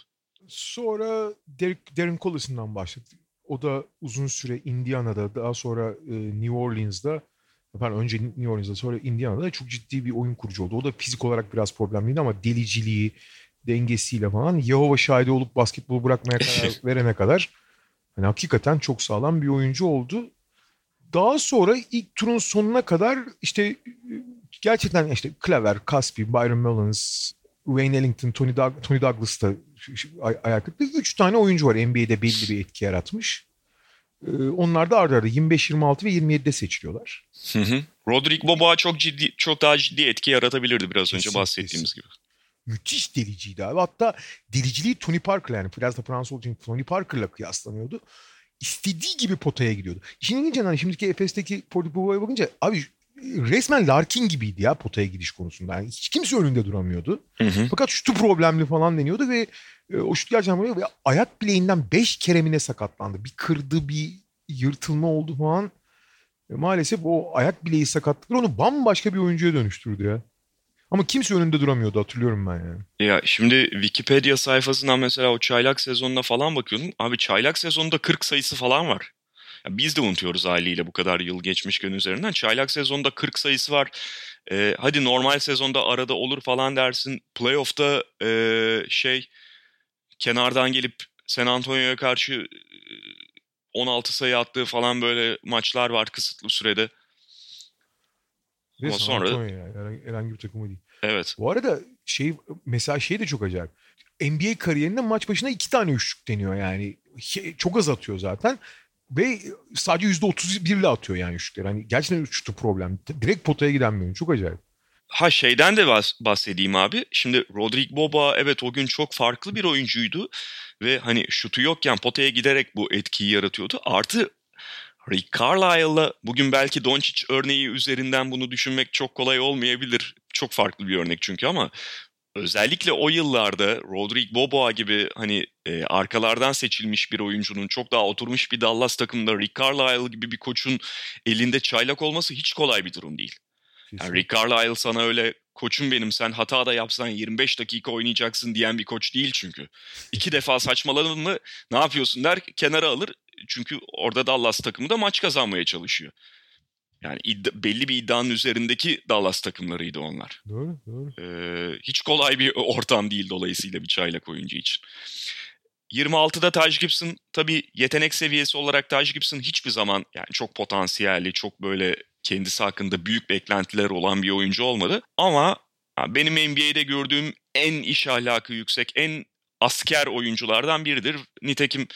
Sonra Derek, Darren Collison'dan başladık. O da uzun süre Indiana'da, daha sonra e, New Orleans'da, pardon önce New Orleans'da sonra Indiana'da çok ciddi bir oyun kurucu oldu. O da fizik olarak biraz problemliydi ama deliciliği, dengesiyle falan Yehova şahidi olup basketbolu bırakmaya karar verene kadar hani hakikaten çok sağlam bir oyuncu oldu. daha sonra ilk turun sonuna kadar işte gerçekten işte Claver, Caspi, Byron Mullins, Wayne Ellington, Tony, Doug, Tony Douglas da ayaklıkta. Üç tane oyuncu var NBA'de belli bir etki yaratmış. Ee, onlar da arda arda 25, 26 ve 27'de seçiliyorlar. Hı hı. Rodrik Boboa çok ciddi, çok daha ciddi etki yaratabilirdi biraz önce bahsettiğimiz gibi. Müthiş deliciydi abi. Hatta deliciliği Tony Parker yani biraz da Fransız için Tony Parker'la kıyaslanıyordu. İstediği gibi potaya gidiyordu. İşin ilginç hani şimdiki Efes'teki Rodrik Boboa'ya bakınca abi resmen Larkin gibiydi ya potaya gidiş konusunda. Yani hiç kimse önünde duramıyordu. Hı hı. Fakat şutu problemli falan deniyordu ve e, o şut gerçekten böyle ayak bileğinden 5 keremine sakatlandı. Bir kırdı bir yırtılma oldu falan. E, maalesef o ayak bileği sakatlıkları onu bambaşka bir oyuncuya dönüştürdü ya. Ama kimse önünde duramıyordu hatırlıyorum ben yani. Ya şimdi Wikipedia sayfasından mesela o çaylak sezonuna falan bakıyordum. Abi çaylak sezonunda 40 sayısı falan var. Ya biz de unutuyoruz haliyle bu kadar yıl geçmişken üzerinden. Çaylak sezonda 40 sayısı var. Ee, hadi normal sezonda arada olur falan dersin. Playoff'ta e, şey kenardan gelip San Antonio'ya karşı 16 sayı attığı falan böyle maçlar var kısıtlı sürede. Ve Ama sonra yani, herhangi bir takımı değil. Evet. Bu arada şey mesela şey de çok acayip. NBA kariyerinde maç başına iki tane üçlük deniyor yani. Çok az atıyor zaten. Ve sadece %31 ile atıyor yani üçlükleri. Hani gerçekten üçlü problem. Direkt potaya giden bir oyun. Çok acayip. Ha şeyden de bahsedeyim abi. Şimdi Rodrik Boba evet o gün çok farklı bir oyuncuydu. Ve hani şutu yokken potaya giderek bu etkiyi yaratıyordu. Artı Rick Carlisle'la bugün belki Doncic örneği üzerinden bunu düşünmek çok kolay olmayabilir. Çok farklı bir örnek çünkü ama özellikle o yıllarda Rodrik Boboa gibi hani e, arkalardan seçilmiş bir oyuncunun çok daha oturmuş bir Dallas takımında Rick Carlisle gibi bir koçun elinde çaylak olması hiç kolay bir durum değil. Yani Rick Carlisle sana öyle koçum benim sen hata da yapsan 25 dakika oynayacaksın diyen bir koç değil çünkü. İki defa saçmaladın mı ne yapıyorsun der kenara alır. Çünkü orada Dallas takımı da maç kazanmaya çalışıyor. Yani iddia, belli bir iddianın üzerindeki Dallas takımlarıydı onlar. Doğru, doğru. Ee, hiç kolay bir ortam değil dolayısıyla bir çaylak oyuncu için. 26'da Taj Gibson tabii yetenek seviyesi olarak Taj Gibson hiçbir zaman yani çok potansiyelli, çok böyle kendisi hakkında büyük beklentiler olan bir oyuncu olmadı. Ama benim NBA'de gördüğüm en iş ahlakı yüksek, en asker oyunculardan biridir. Nitekim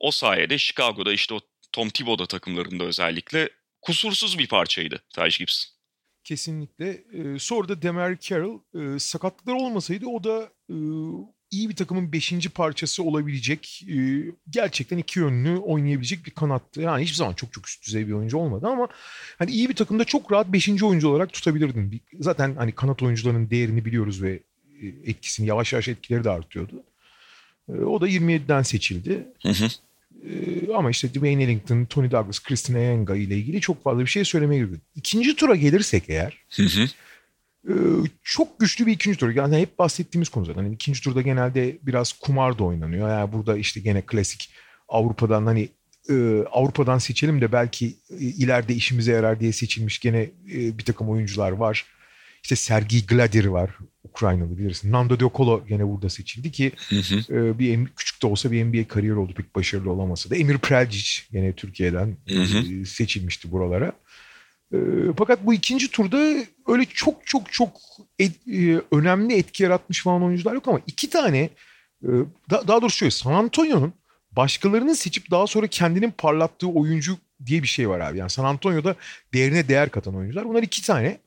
o sayede Chicago'da işte o Tom Thibodeau takımlarında özellikle kusursuz bir parçaydı Taj Gibson. Kesinlikle. Ee, sonra da Demar Carroll e, sakatlıklar olmasaydı o da e, iyi bir takımın beşinci parçası olabilecek e, gerçekten iki yönlü oynayabilecek bir kanattı. Yani hiçbir zaman çok çok üst düzey bir oyuncu olmadı ama hani iyi bir takımda çok rahat beşinci oyuncu olarak tutabilirdin. Zaten hani kanat oyuncularının değerini biliyoruz ve e, etkisini yavaş yavaş etkileri de artıyordu. E, o da 27'den seçildi. Hı hı. E, ama işte Dwayne Ellington, Tony Douglas, Christian Eyenga ile ilgili çok fazla bir şey söylemeye girdi. İkinci tura gelirsek eğer hı hı. E, çok güçlü bir ikinci tur. Yani hep bahsettiğimiz konu zaten. Yani ikinci turda genelde biraz kumar da oynanıyor. Yani burada işte gene klasik Avrupa'dan hani e, Avrupa'dan seçelim de belki ileride işimize yarar diye seçilmiş gene bir takım oyuncular var. İşte Sergey Gladir var. Ukraynalı bilirsin. Nando Diokolo gene burada seçildi ki hı hı. E, bir küçük de olsa bir NBA kariyeri oldu pek başarılı olamasa da. Emir Prelcic gene Türkiye'den hı hı. E, seçilmişti buralara. E, fakat bu ikinci turda öyle çok çok çok et, e, önemli etki yaratmış falan oyuncular yok ama iki tane e, da, daha doğrusu şöyle San Antonio'nun başkalarının seçip daha sonra kendinin parlattığı oyuncu diye bir şey var abi. Yani San Antonio'da değerine değer katan oyuncular. Bunlar iki tane.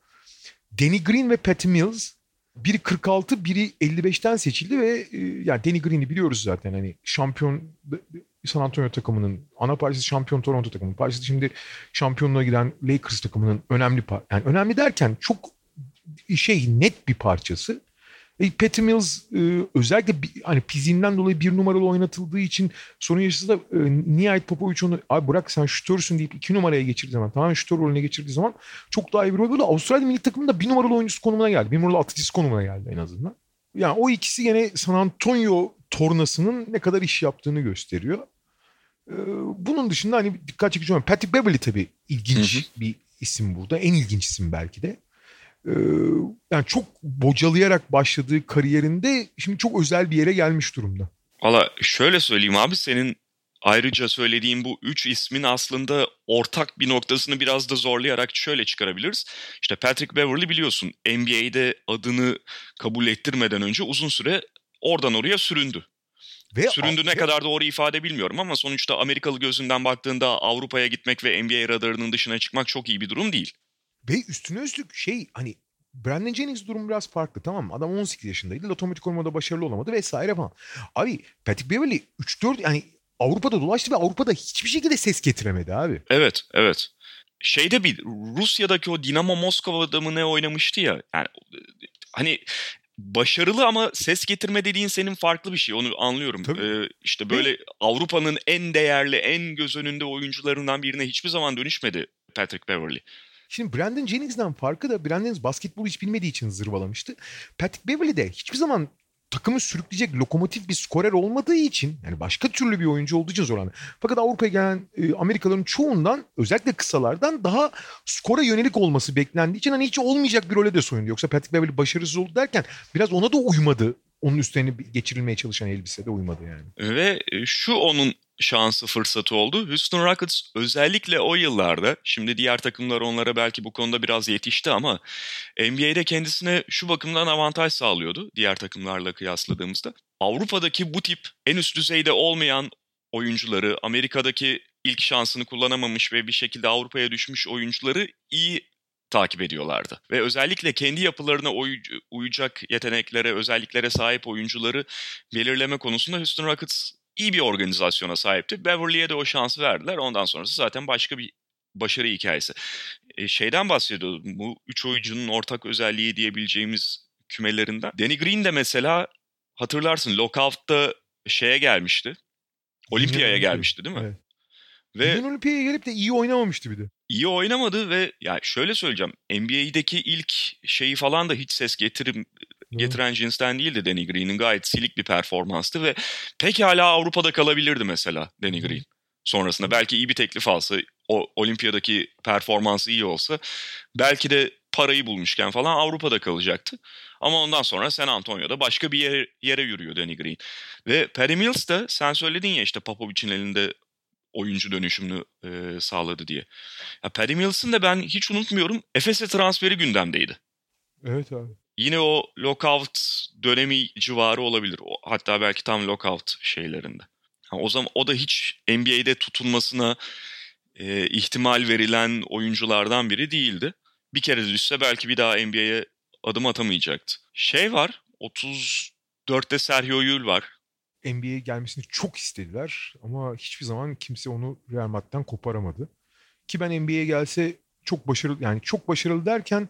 Danny Green ve Patty Mills biri 46, biri 55'ten seçildi ve e, yani Danny Green'i biliyoruz zaten hani şampiyon San Antonio takımının ana parçası şampiyon Toronto takımının parçası şimdi şampiyonluğa giden Lakers takımının önemli yani önemli derken çok şey net bir parçası. E, Patty Mills e, özellikle bir, hani fiziğinden dolayı bir numaralı oynatıldığı için sorun yaşası da e, Nihayet Popovic onu abi bırak sen şutörsün deyip iki numaraya geçirdiği zaman tamamen şutör rolüne geçirdiği zaman çok daha iyi bir rol böyle Avustralya milli takımında bir numaralı oyuncusu konumuna geldi. Bir numaralı atletist konumuna geldi en azından. Yani o ikisi yine San Antonio tornasının ne kadar iş yaptığını gösteriyor. Ee, bunun dışında hani dikkat çekici olan Patrick Beverly tabii ilginç hı hı. bir isim burada. En ilginç isim belki de. Ee, yani çok bocalayarak başladığı kariyerinde şimdi çok özel bir yere gelmiş durumda. Valla şöyle söyleyeyim abi senin ayrıca söylediğim bu üç ismin aslında ortak bir noktasını biraz da zorlayarak şöyle çıkarabiliriz. İşte Patrick Beverly biliyorsun NBA'de adını kabul ettirmeden önce uzun süre oradan oraya süründü. Ve Süründü ne kadar doğru ifade bilmiyorum ama sonuçta Amerikalı gözünden baktığında Avrupa'ya gitmek ve NBA radarının dışına çıkmak çok iyi bir durum değil. Ve üstüne üstlük şey hani Brandon Jennings durum biraz farklı tamam mı? Adam 18 yaşındaydı. Otomatik olmada başarılı olamadı vesaire falan. Abi Patrick Beverly 3-4 yani Avrupa'da dolaştı ve Avrupa'da hiçbir şekilde ses getiremedi abi. Evet, evet. Şeyde bir Rusya'daki o Dinamo Moskova'da mı ne oynamıştı ya. Yani hani başarılı ama ses getirme dediğin senin farklı bir şey. Onu anlıyorum. Tabii. Ee, işte böyle Avrupa'nın en değerli, en göz önünde oyuncularından birine hiçbir zaman dönüşmedi Patrick Beverly. Şimdi Brandon Jennings'den farkı da Brandon Jennings basketbolu hiç bilmediği için zırvalamıştı. Patrick Beverly de hiçbir zaman takımı sürükleyecek lokomotif bir skorer olmadığı için yani başka türlü bir oyuncu olduğu için zor Fakat Avrupa'ya gelen e, Amerikalıların çoğundan özellikle kısalardan daha skora yönelik olması beklendiği için hani hiç olmayacak bir role de soyundu. Yoksa Patrick Beverly başarısız oldu derken biraz ona da uymadı onun üstüne geçirilmeye çalışan elbisede uymadı yani. Ve şu onun şansı fırsatı oldu. Houston Rockets özellikle o yıllarda, şimdi diğer takımlar onlara belki bu konuda biraz yetişti ama NBA'de kendisine şu bakımdan avantaj sağlıyordu diğer takımlarla kıyasladığımızda. Avrupa'daki bu tip en üst düzeyde olmayan oyuncuları, Amerika'daki ilk şansını kullanamamış ve bir şekilde Avrupa'ya düşmüş oyuncuları iyi takip ediyorlardı. Ve özellikle kendi yapılarına uyacak yeteneklere, özelliklere sahip oyuncuları belirleme konusunda Houston Rockets iyi bir organizasyona sahipti. Beverly'e de o şansı verdiler. Ondan sonrası zaten başka bir başarı hikayesi. E, şeyden bahsediyordum. Bu üç oyuncunun ortak özelliği diyebileceğimiz kümelerinden. Danny Green de mesela hatırlarsın lockout'ta şeye gelmişti. Olimpiyaya gelmişti değil mi? Evet. Ve Bugün Olimpiyaya gelip de iyi oynamamıştı bir de. İyi oynamadı ve yani şöyle söyleyeceğim. NBA'deki ilk şeyi falan da hiç ses getirim getiren cinsten değildi Danny Green'in. Gayet silik bir performanstı ve pekala Avrupa'da kalabilirdi mesela Danny Green. Sonrasında belki iyi bir teklif alsa, o olimpiyadaki performansı iyi olsa belki de parayı bulmuşken falan Avrupa'da kalacaktı. Ama ondan sonra San Antonio'da başka bir yere, yere yürüyor Danny Green. Ve Patty Mills de sen söyledin ya işte Popovic'in elinde oyuncu dönüşümünü e, sağladı diye. Ya Patty Mills'ın da ben hiç unutmuyorum Efes'e transferi gündemdeydi. Evet abi. Yine o lockout dönemi civarı olabilir. O, hatta belki tam lockout şeylerinde. Yani o zaman o da hiç NBA'de tutulmasına e, ihtimal verilen oyunculardan biri değildi. Bir kere düşse belki bir daha NBA'ye adım atamayacaktı. Şey var 34'te Sergio Yul var. NBA'ye gelmesini çok istediler ama hiçbir zaman kimse onu Real Madrid'den koparamadı. Ki ben NBA'ye gelse çok başarılı yani çok başarılı derken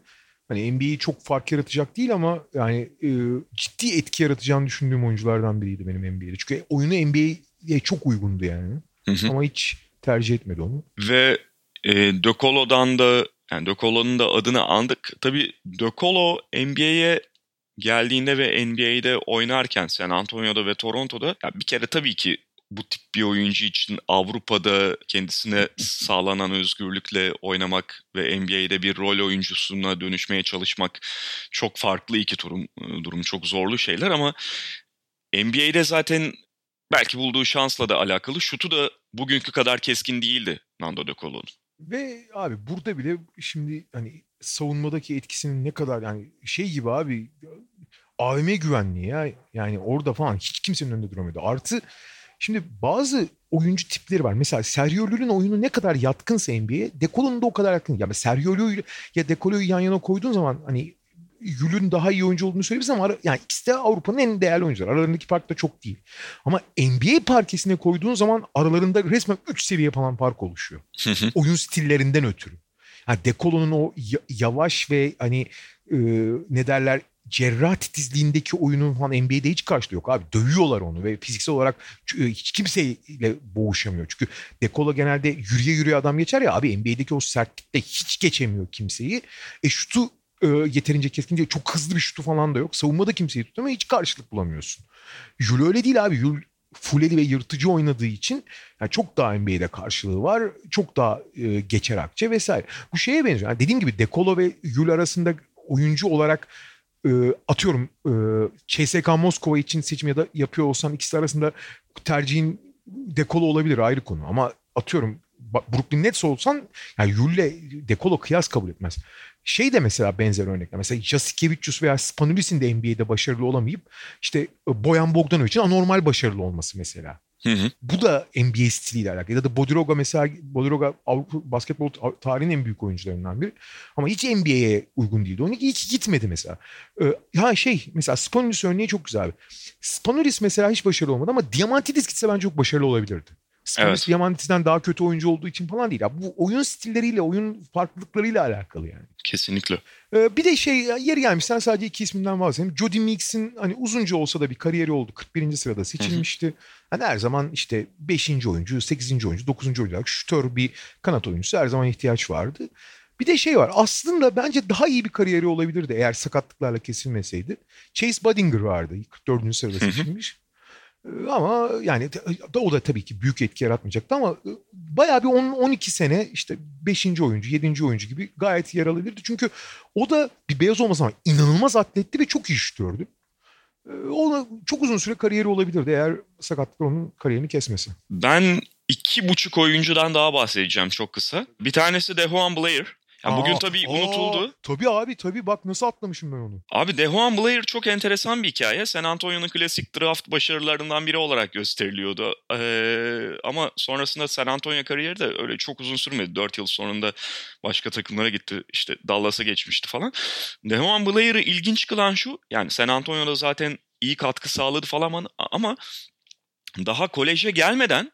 hani NBA'yi çok fark yaratacak değil ama yani e, ciddi etki yaratacağını düşündüğüm oyunculardan biriydi benim NBA'de. Çünkü oyunu NBA'ye çok uygundu yani. Hı hı. Ama hiç tercih etmedi onu. Ve e, De Colo'dan da yani De Colo'nun da adını andık. Tabii De Colo NBA'ye geldiğinde ve NBA'de oynarken San Antonio'da ve Toronto'da ya bir kere tabii ki bu tip bir oyuncu için Avrupa'da kendisine sağlanan özgürlükle oynamak ve NBA'de bir rol oyuncusuna dönüşmeye çalışmak çok farklı iki durum, durum çok zorlu şeyler ama NBA'de zaten belki bulduğu şansla da alakalı şutu da bugünkü kadar keskin değildi Nando De Colo'nun. Ve abi burada bile şimdi hani savunmadaki etkisinin ne kadar yani şey gibi abi AVM güvenliği ya yani orada falan hiç kimsenin önünde duramıyordu. Artı Şimdi bazı oyuncu tipleri var. Mesela Sergio Llull'ün oyunu ne kadar yatkınsa NBA'ye, Dekolo'nun da o kadar yatkın. Yani Sergio Llull ya Dekolo'yu yan yana koyduğun zaman hani Yul'ün daha iyi oyuncu olduğunu söyleyebiliriz ama yani ikisi de Avrupa'nın en değerli oyuncular. Aralarındaki fark da çok değil. Ama NBA parkesine koyduğun zaman aralarında resmen 3 seviye falan fark oluşuyor. Oyun stillerinden ötürü. Yani Dekolo'nun o yavaş ve hani e, ne derler cerrah titizliğindeki oyunun falan NBA'de hiç karşılığı yok abi. Dövüyorlar onu ve fiziksel olarak e, hiç kimseyle boğuşamıyor. Çünkü Dekola genelde yürüye yürüye adam geçer ya abi NBA'deki o sertlikte hiç geçemiyor kimseyi. E şutu e, yeterince keskin değil. Çok hızlı bir şutu falan da yok. Savunmada kimseyi tutamıyor. Hiç karşılık bulamıyorsun. Jul öyle değil abi. Jul fuleli ve yırtıcı oynadığı için yani çok daha NBA'de karşılığı var. Çok daha e, geçer akçe vesaire. Bu şeye benziyor. Yani dediğim gibi Dekolo ve Jul arasında oyuncu olarak e, atıyorum e, CSK Moskova için seçim ya da yapıyor olsan ikisi arasında tercihin dekolo olabilir ayrı konu ama atıyorum Brooklyn Nets olsan yani Yulle dekolo kıyas kabul etmez. Şey de mesela benzer örnekler. Mesela Jasikevicius veya Spanulis'in de NBA'de başarılı olamayıp işte Boyan Bogdanovic'in anormal başarılı olması mesela. Hı hı. Bu da NBA stiliyle alakalı. Ya da Bodiroga mesela Bodiroga Avrupa basketbol tarihinin en büyük oyuncularından biri. Ama hiç NBA'ye uygun değildi. Onun hiç gitmedi mesela. Ee, ha şey mesela Spanulis örneği çok güzel. Spanulis mesela hiç başarılı olmadı ama Diamantidis gitse bence çok başarılı olabilirdi. Spanulis evet. Diamantidis'ten daha kötü oyuncu olduğu için falan değil. Ya. Bu oyun stilleriyle, oyun farklılıklarıyla alakalı yani. Kesinlikle. Ee, bir de şey yeri gelmişten sadece iki isminden bahsedeyim. Jody Meeks'in hani uzunca olsa da bir kariyeri oldu. 41. sırada seçilmişti. Hı hı. Hani her zaman işte 5. oyuncu, 8. oyuncu, 9. oyuncu olarak şütör bir kanat oyuncusu her zaman ihtiyaç vardı. Bir de şey var aslında bence daha iyi bir kariyeri olabilirdi eğer sakatlıklarla kesilmeseydi. Chase Budinger vardı 44. sırada seçilmiş. Ama yani o da tabii ki büyük etki yaratmayacaktı ama bayağı bir 10-12 sene işte 5. oyuncu, 7. oyuncu gibi gayet yer alabilirdi. Çünkü o da bir beyaz olmasa inanılmaz atletti ve çok iyi şutördü. Ona çok uzun süre kariyeri olabilirdi eğer sakatlık onun kariyerini kesmesi. Ben iki buçuk oyuncudan daha bahsedeceğim çok kısa. Bir tanesi Dejuan Blair. Ya bugün tabii aa, unutuldu. Tabii abi tabii bak nasıl atlamışım ben onu. Abi Dejuan Blair çok enteresan bir hikaye. San Antonio'nun klasik draft başarılarından biri olarak gösteriliyordu. Ee, ama sonrasında San Antonio kariyeri de öyle çok uzun sürmedi. 4 yıl sonunda başka takımlara gitti. İşte Dallas'a geçmişti falan. Dejuan Blair'ı ilginç kılan şu. Yani San Antonio'da zaten iyi katkı sağladı falan ama daha koleje gelmeden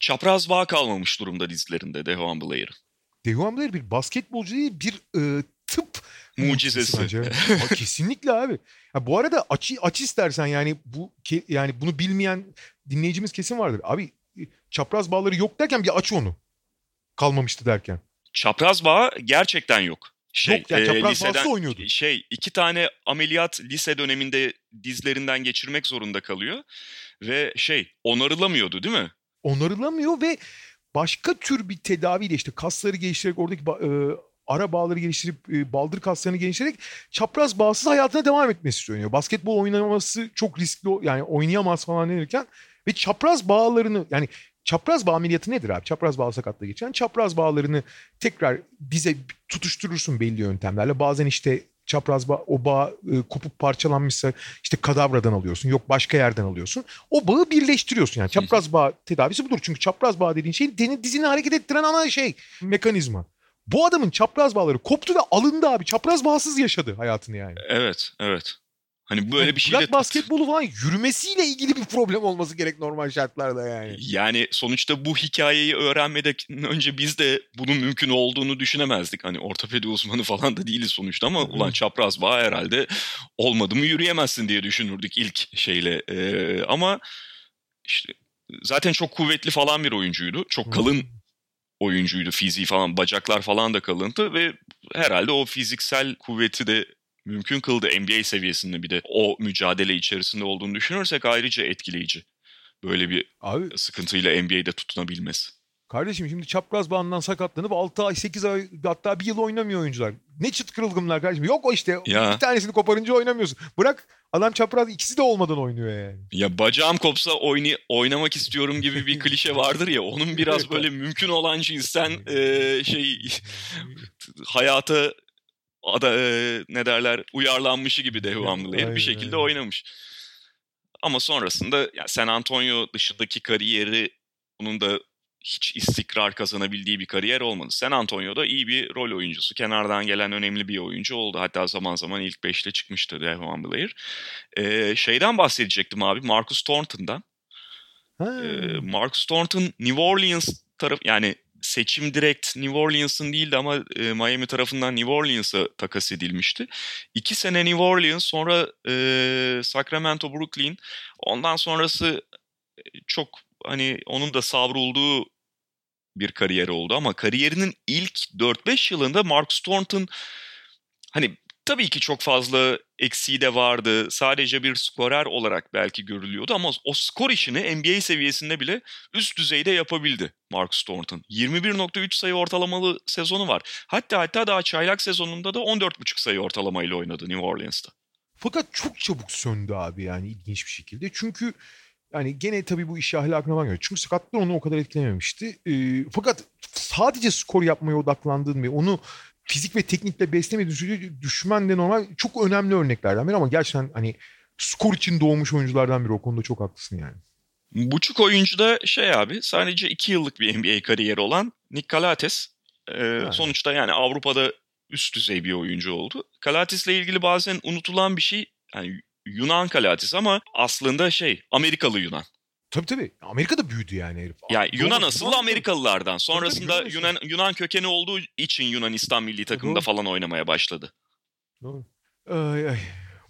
çapraz bağ kalmamış durumda dizlerinde Dejuan Blair'ın. Dejuan Blair bir basketbolcu değil bir e, tıp mucizesi. Bence. kesinlikle abi. Ha, bu arada aç, aç istersen yani bu yani bunu bilmeyen dinleyicimiz kesin vardır. Abi çapraz bağları yok derken bir aç onu. Kalmamıştı derken. Çapraz bağ gerçekten yok. Şey, yok yani çapraz e, liseden, oynuyordu. Şey iki tane ameliyat lise döneminde dizlerinden geçirmek zorunda kalıyor. Ve şey onarılamıyordu değil mi? Onarılamıyor ve başka tür bir tedaviyle işte kasları geliştirerek oradaki e, ara bağları geliştirip e, baldır kaslarını geliştirerek çapraz bağsız hayatına devam etmesi istiyor. Basketbol oynaması çok riskli yani oynayamaz falan denirken ve çapraz bağlarını yani çapraz bağ ameliyatı nedir abi? Çapraz bağ sakatlığı geçen çapraz bağlarını tekrar dize tutuşturursun belli yöntemlerle. Bazen işte çapraz bağ, o bağ e, kopup parçalanmışsa işte kadavradan alıyorsun. Yok başka yerden alıyorsun. O bağı birleştiriyorsun yani. Çapraz bağ tedavisi budur. Çünkü çapraz bağ dediğin şey dizini hareket ettiren ana şey mekanizma. Bu adamın çapraz bağları koptu ve alındı abi. Çapraz bağsız yaşadı hayatını yani. Evet, evet. Hani böyle bir şeyle... Bırak basketbolu falan yürümesiyle ilgili bir problem olması gerek normal şartlarda yani. Yani sonuçta bu hikayeyi öğrenmeden önce biz de bunun mümkün olduğunu düşünemezdik. Hani ortopedi uzmanı falan da değiliz sonuçta ama ulan çapraz bağ herhalde olmadı mı yürüyemezsin diye düşünürdük ilk şeyle. Ee, ama işte zaten çok kuvvetli falan bir oyuncuydu. Çok kalın oyuncuydu. Fiziği falan bacaklar falan da kalındı ve herhalde o fiziksel kuvveti de mümkün kıldı NBA seviyesinde bir de o mücadele içerisinde olduğunu düşünürsek ayrıca etkileyici. Böyle bir Abi, sıkıntıyla NBA'de tutunabilmesi. Kardeşim şimdi çapraz bağından sakatlanıp 6 ay 8 ay hatta bir yıl oynamıyor oyuncular. Ne çıt kırılgınlar kardeşim. Yok o işte ya. bir tanesini koparınca oynamıyorsun. Bırak adam çapraz ikisi de olmadan oynuyor yani. Ya bacağım kopsa oynay oynamak istiyorum gibi bir klişe vardır ya. Onun biraz böyle mümkün olan cinsten e, şey hayata ada, e, ne derler uyarlanmışı gibi devamlı bir şekilde oynamış. Ama sonrasında yani San Antonio dışındaki kariyeri bunun da hiç istikrar kazanabildiği bir kariyer olmadı. San Antonio'da iyi bir rol oyuncusu. Kenardan gelen önemli bir oyuncu oldu. Hatta zaman zaman ilk beşte çıkmıştı Devon Blair. Ee, şeyden bahsedecektim abi Marcus Thornton'dan. Ee, Marcus Thornton New Orleans taraf yani seçim direkt New Orleans'ın değildi ama e, Miami tarafından New Orleans'a takas edilmişti. İki sene New Orleans sonra e, Sacramento, Brooklyn ondan sonrası çok hani onun da savrulduğu bir kariyer oldu ama kariyerinin ilk 4-5 yılında Mark Thornton hani tabii ki çok fazla eksiği de vardı. Sadece bir skorer olarak belki görülüyordu ama o skor işini NBA seviyesinde bile üst düzeyde yapabildi Mark Thornton. 21.3 sayı ortalamalı sezonu var. Hatta hatta daha çaylak sezonunda da 14.5 sayı ortalamayla oynadı New Orleans'ta. Fakat çok çabuk söndü abi yani ilginç bir şekilde. Çünkü Yani gene tabii bu işi ahlakına bakmıyor. Çünkü sakatlıklar onu o kadar etkilememişti. E, fakat sadece skor yapmaya odaklandığın ve onu fizik ve teknikle beslemediğin sürece düşmen de normal. Çok önemli örneklerden biri ama gerçekten hani skor için doğmuş oyunculardan biri. O konuda çok haklısın yani. Buçuk oyuncu da şey abi sadece iki yıllık bir NBA kariyeri olan Nick Calates. Ee, sonuçta yani Avrupa'da üst düzey bir oyuncu oldu. Calates'le ilgili bazen unutulan bir şey yani Yunan Calates ama aslında şey Amerikalı Yunan. Tabii tabii. Amerika'da büyüdü yani herif. Yani Yunan asıllı Amerikalılardan. Sonrasında tabii, tabii, Yunan Yunan kökeni olduğu için Yunanistan milli takımında Doğru. falan oynamaya başladı. Doğru. Ay, ay.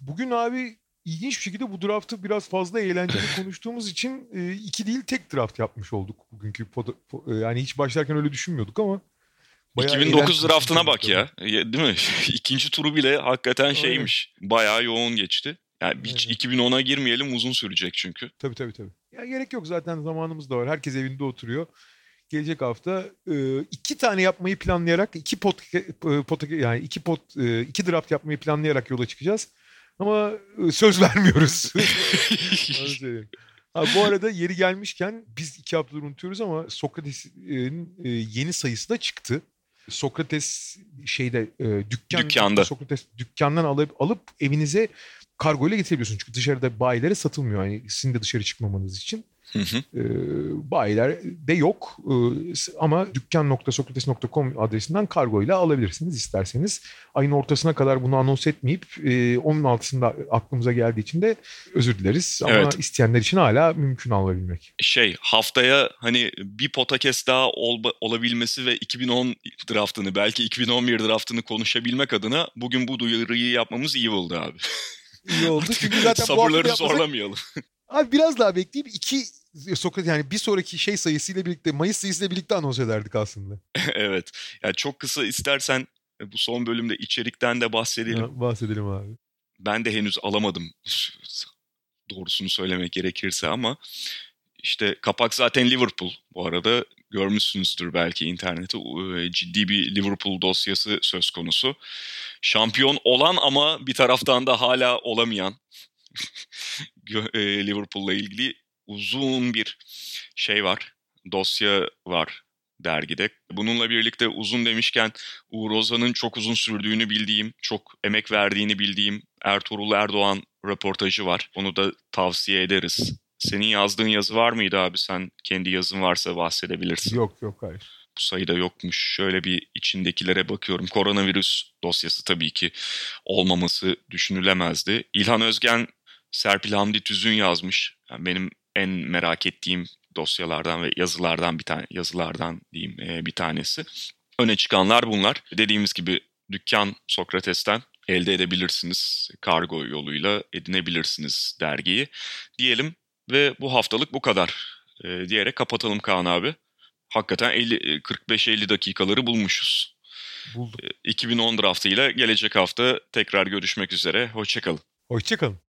Bugün abi ilginç bir şekilde bu draftı biraz fazla eğlenceli konuştuğumuz için e, iki değil tek draft yapmış olduk bugünkü pod, po, e, yani hiç başlarken öyle düşünmüyorduk ama 2009 draftına bak ya. Değil mi? İkinci turu bile hakikaten şeymiş. Bayağı yoğun geçti. Yani hiç evet. 2010'a girmeyelim uzun sürecek çünkü. Tabii tabii tabii. Ya gerek yok zaten zamanımız da var. Herkes evinde oturuyor. Gelecek hafta e, iki tane yapmayı planlayarak iki pot, pot yani iki pot iki draft yapmayı planlayarak yola çıkacağız. Ama söz vermiyoruz. ha, bu arada yeri gelmişken biz iki haftadır unutuyoruz ama Sokrates'in yeni sayısı da çıktı. Sokrates şeyde e, dükkan, dükkanda Sokrates dükkandan alıp alıp evinize kargo ile getirebiliyorsun. Çünkü dışarıda bayilere satılmıyor. Yani sizin de dışarı çıkmamanız için. Hı hı. E, bayiler de yok e, ama dükkan.sokrates.com adresinden kargo ile alabilirsiniz isterseniz. Ayın ortasına kadar bunu anons etmeyip e, 16'sında aklımıza geldiği için de özür dileriz. Ama evet. isteyenler için hala mümkün alabilmek. Şey haftaya hani bir podcast daha ol, olabilmesi ve 2010 draftını belki 2011 draftını konuşabilmek adına bugün bu duyuruyu yapmamız iyi oldu abi. İyi oldu çünkü zaten Sabırları bu zorlamayalım. Abi biraz daha bekleyip iki Sokrates yani bir sonraki şey sayısıyla birlikte Mayıs sayısıyla birlikte anons ederdik aslında. evet. Yani çok kısa istersen e, bu son bölümde içerikten de bahsedelim. Ha, bahsedelim abi. Ben de henüz alamadım doğrusunu söylemek gerekirse ama işte kapak zaten Liverpool bu arada görmüşsünüzdür belki internette e, ciddi bir Liverpool dosyası söz konusu. Şampiyon olan ama bir taraftan da hala olamayan e, Liverpool'la ilgili uzun bir şey var. Dosya var dergide. Bununla birlikte uzun demişken Uğur Ozan'ın çok uzun sürdüğünü bildiğim, çok emek verdiğini bildiğim Ertuğrul Erdoğan röportajı var. Onu da tavsiye ederiz. Senin yazdığın yazı var mıydı abi? Sen kendi yazın varsa bahsedebilirsin. Yok yok hayır. Bu sayıda yokmuş. Şöyle bir içindekilere bakıyorum. Koronavirüs dosyası tabii ki olmaması düşünülemezdi. İlhan Özgen Serpil Hamdi Tüzün yazmış. Yani benim en merak ettiğim dosyalardan ve yazılardan bir tane yazılardan diyeyim e, bir tanesi. Öne çıkanlar bunlar. Dediğimiz gibi dükkan Sokrates'ten elde edebilirsiniz. Kargo yoluyla edinebilirsiniz dergiyi. Diyelim ve bu haftalık bu kadar e, diyerek kapatalım Kaan abi. Hakikaten 45-50 dakikaları bulmuşuz. Bulduk. 2010 draftıyla gelecek hafta tekrar görüşmek üzere. Hoşçakalın. Hoşçakalın.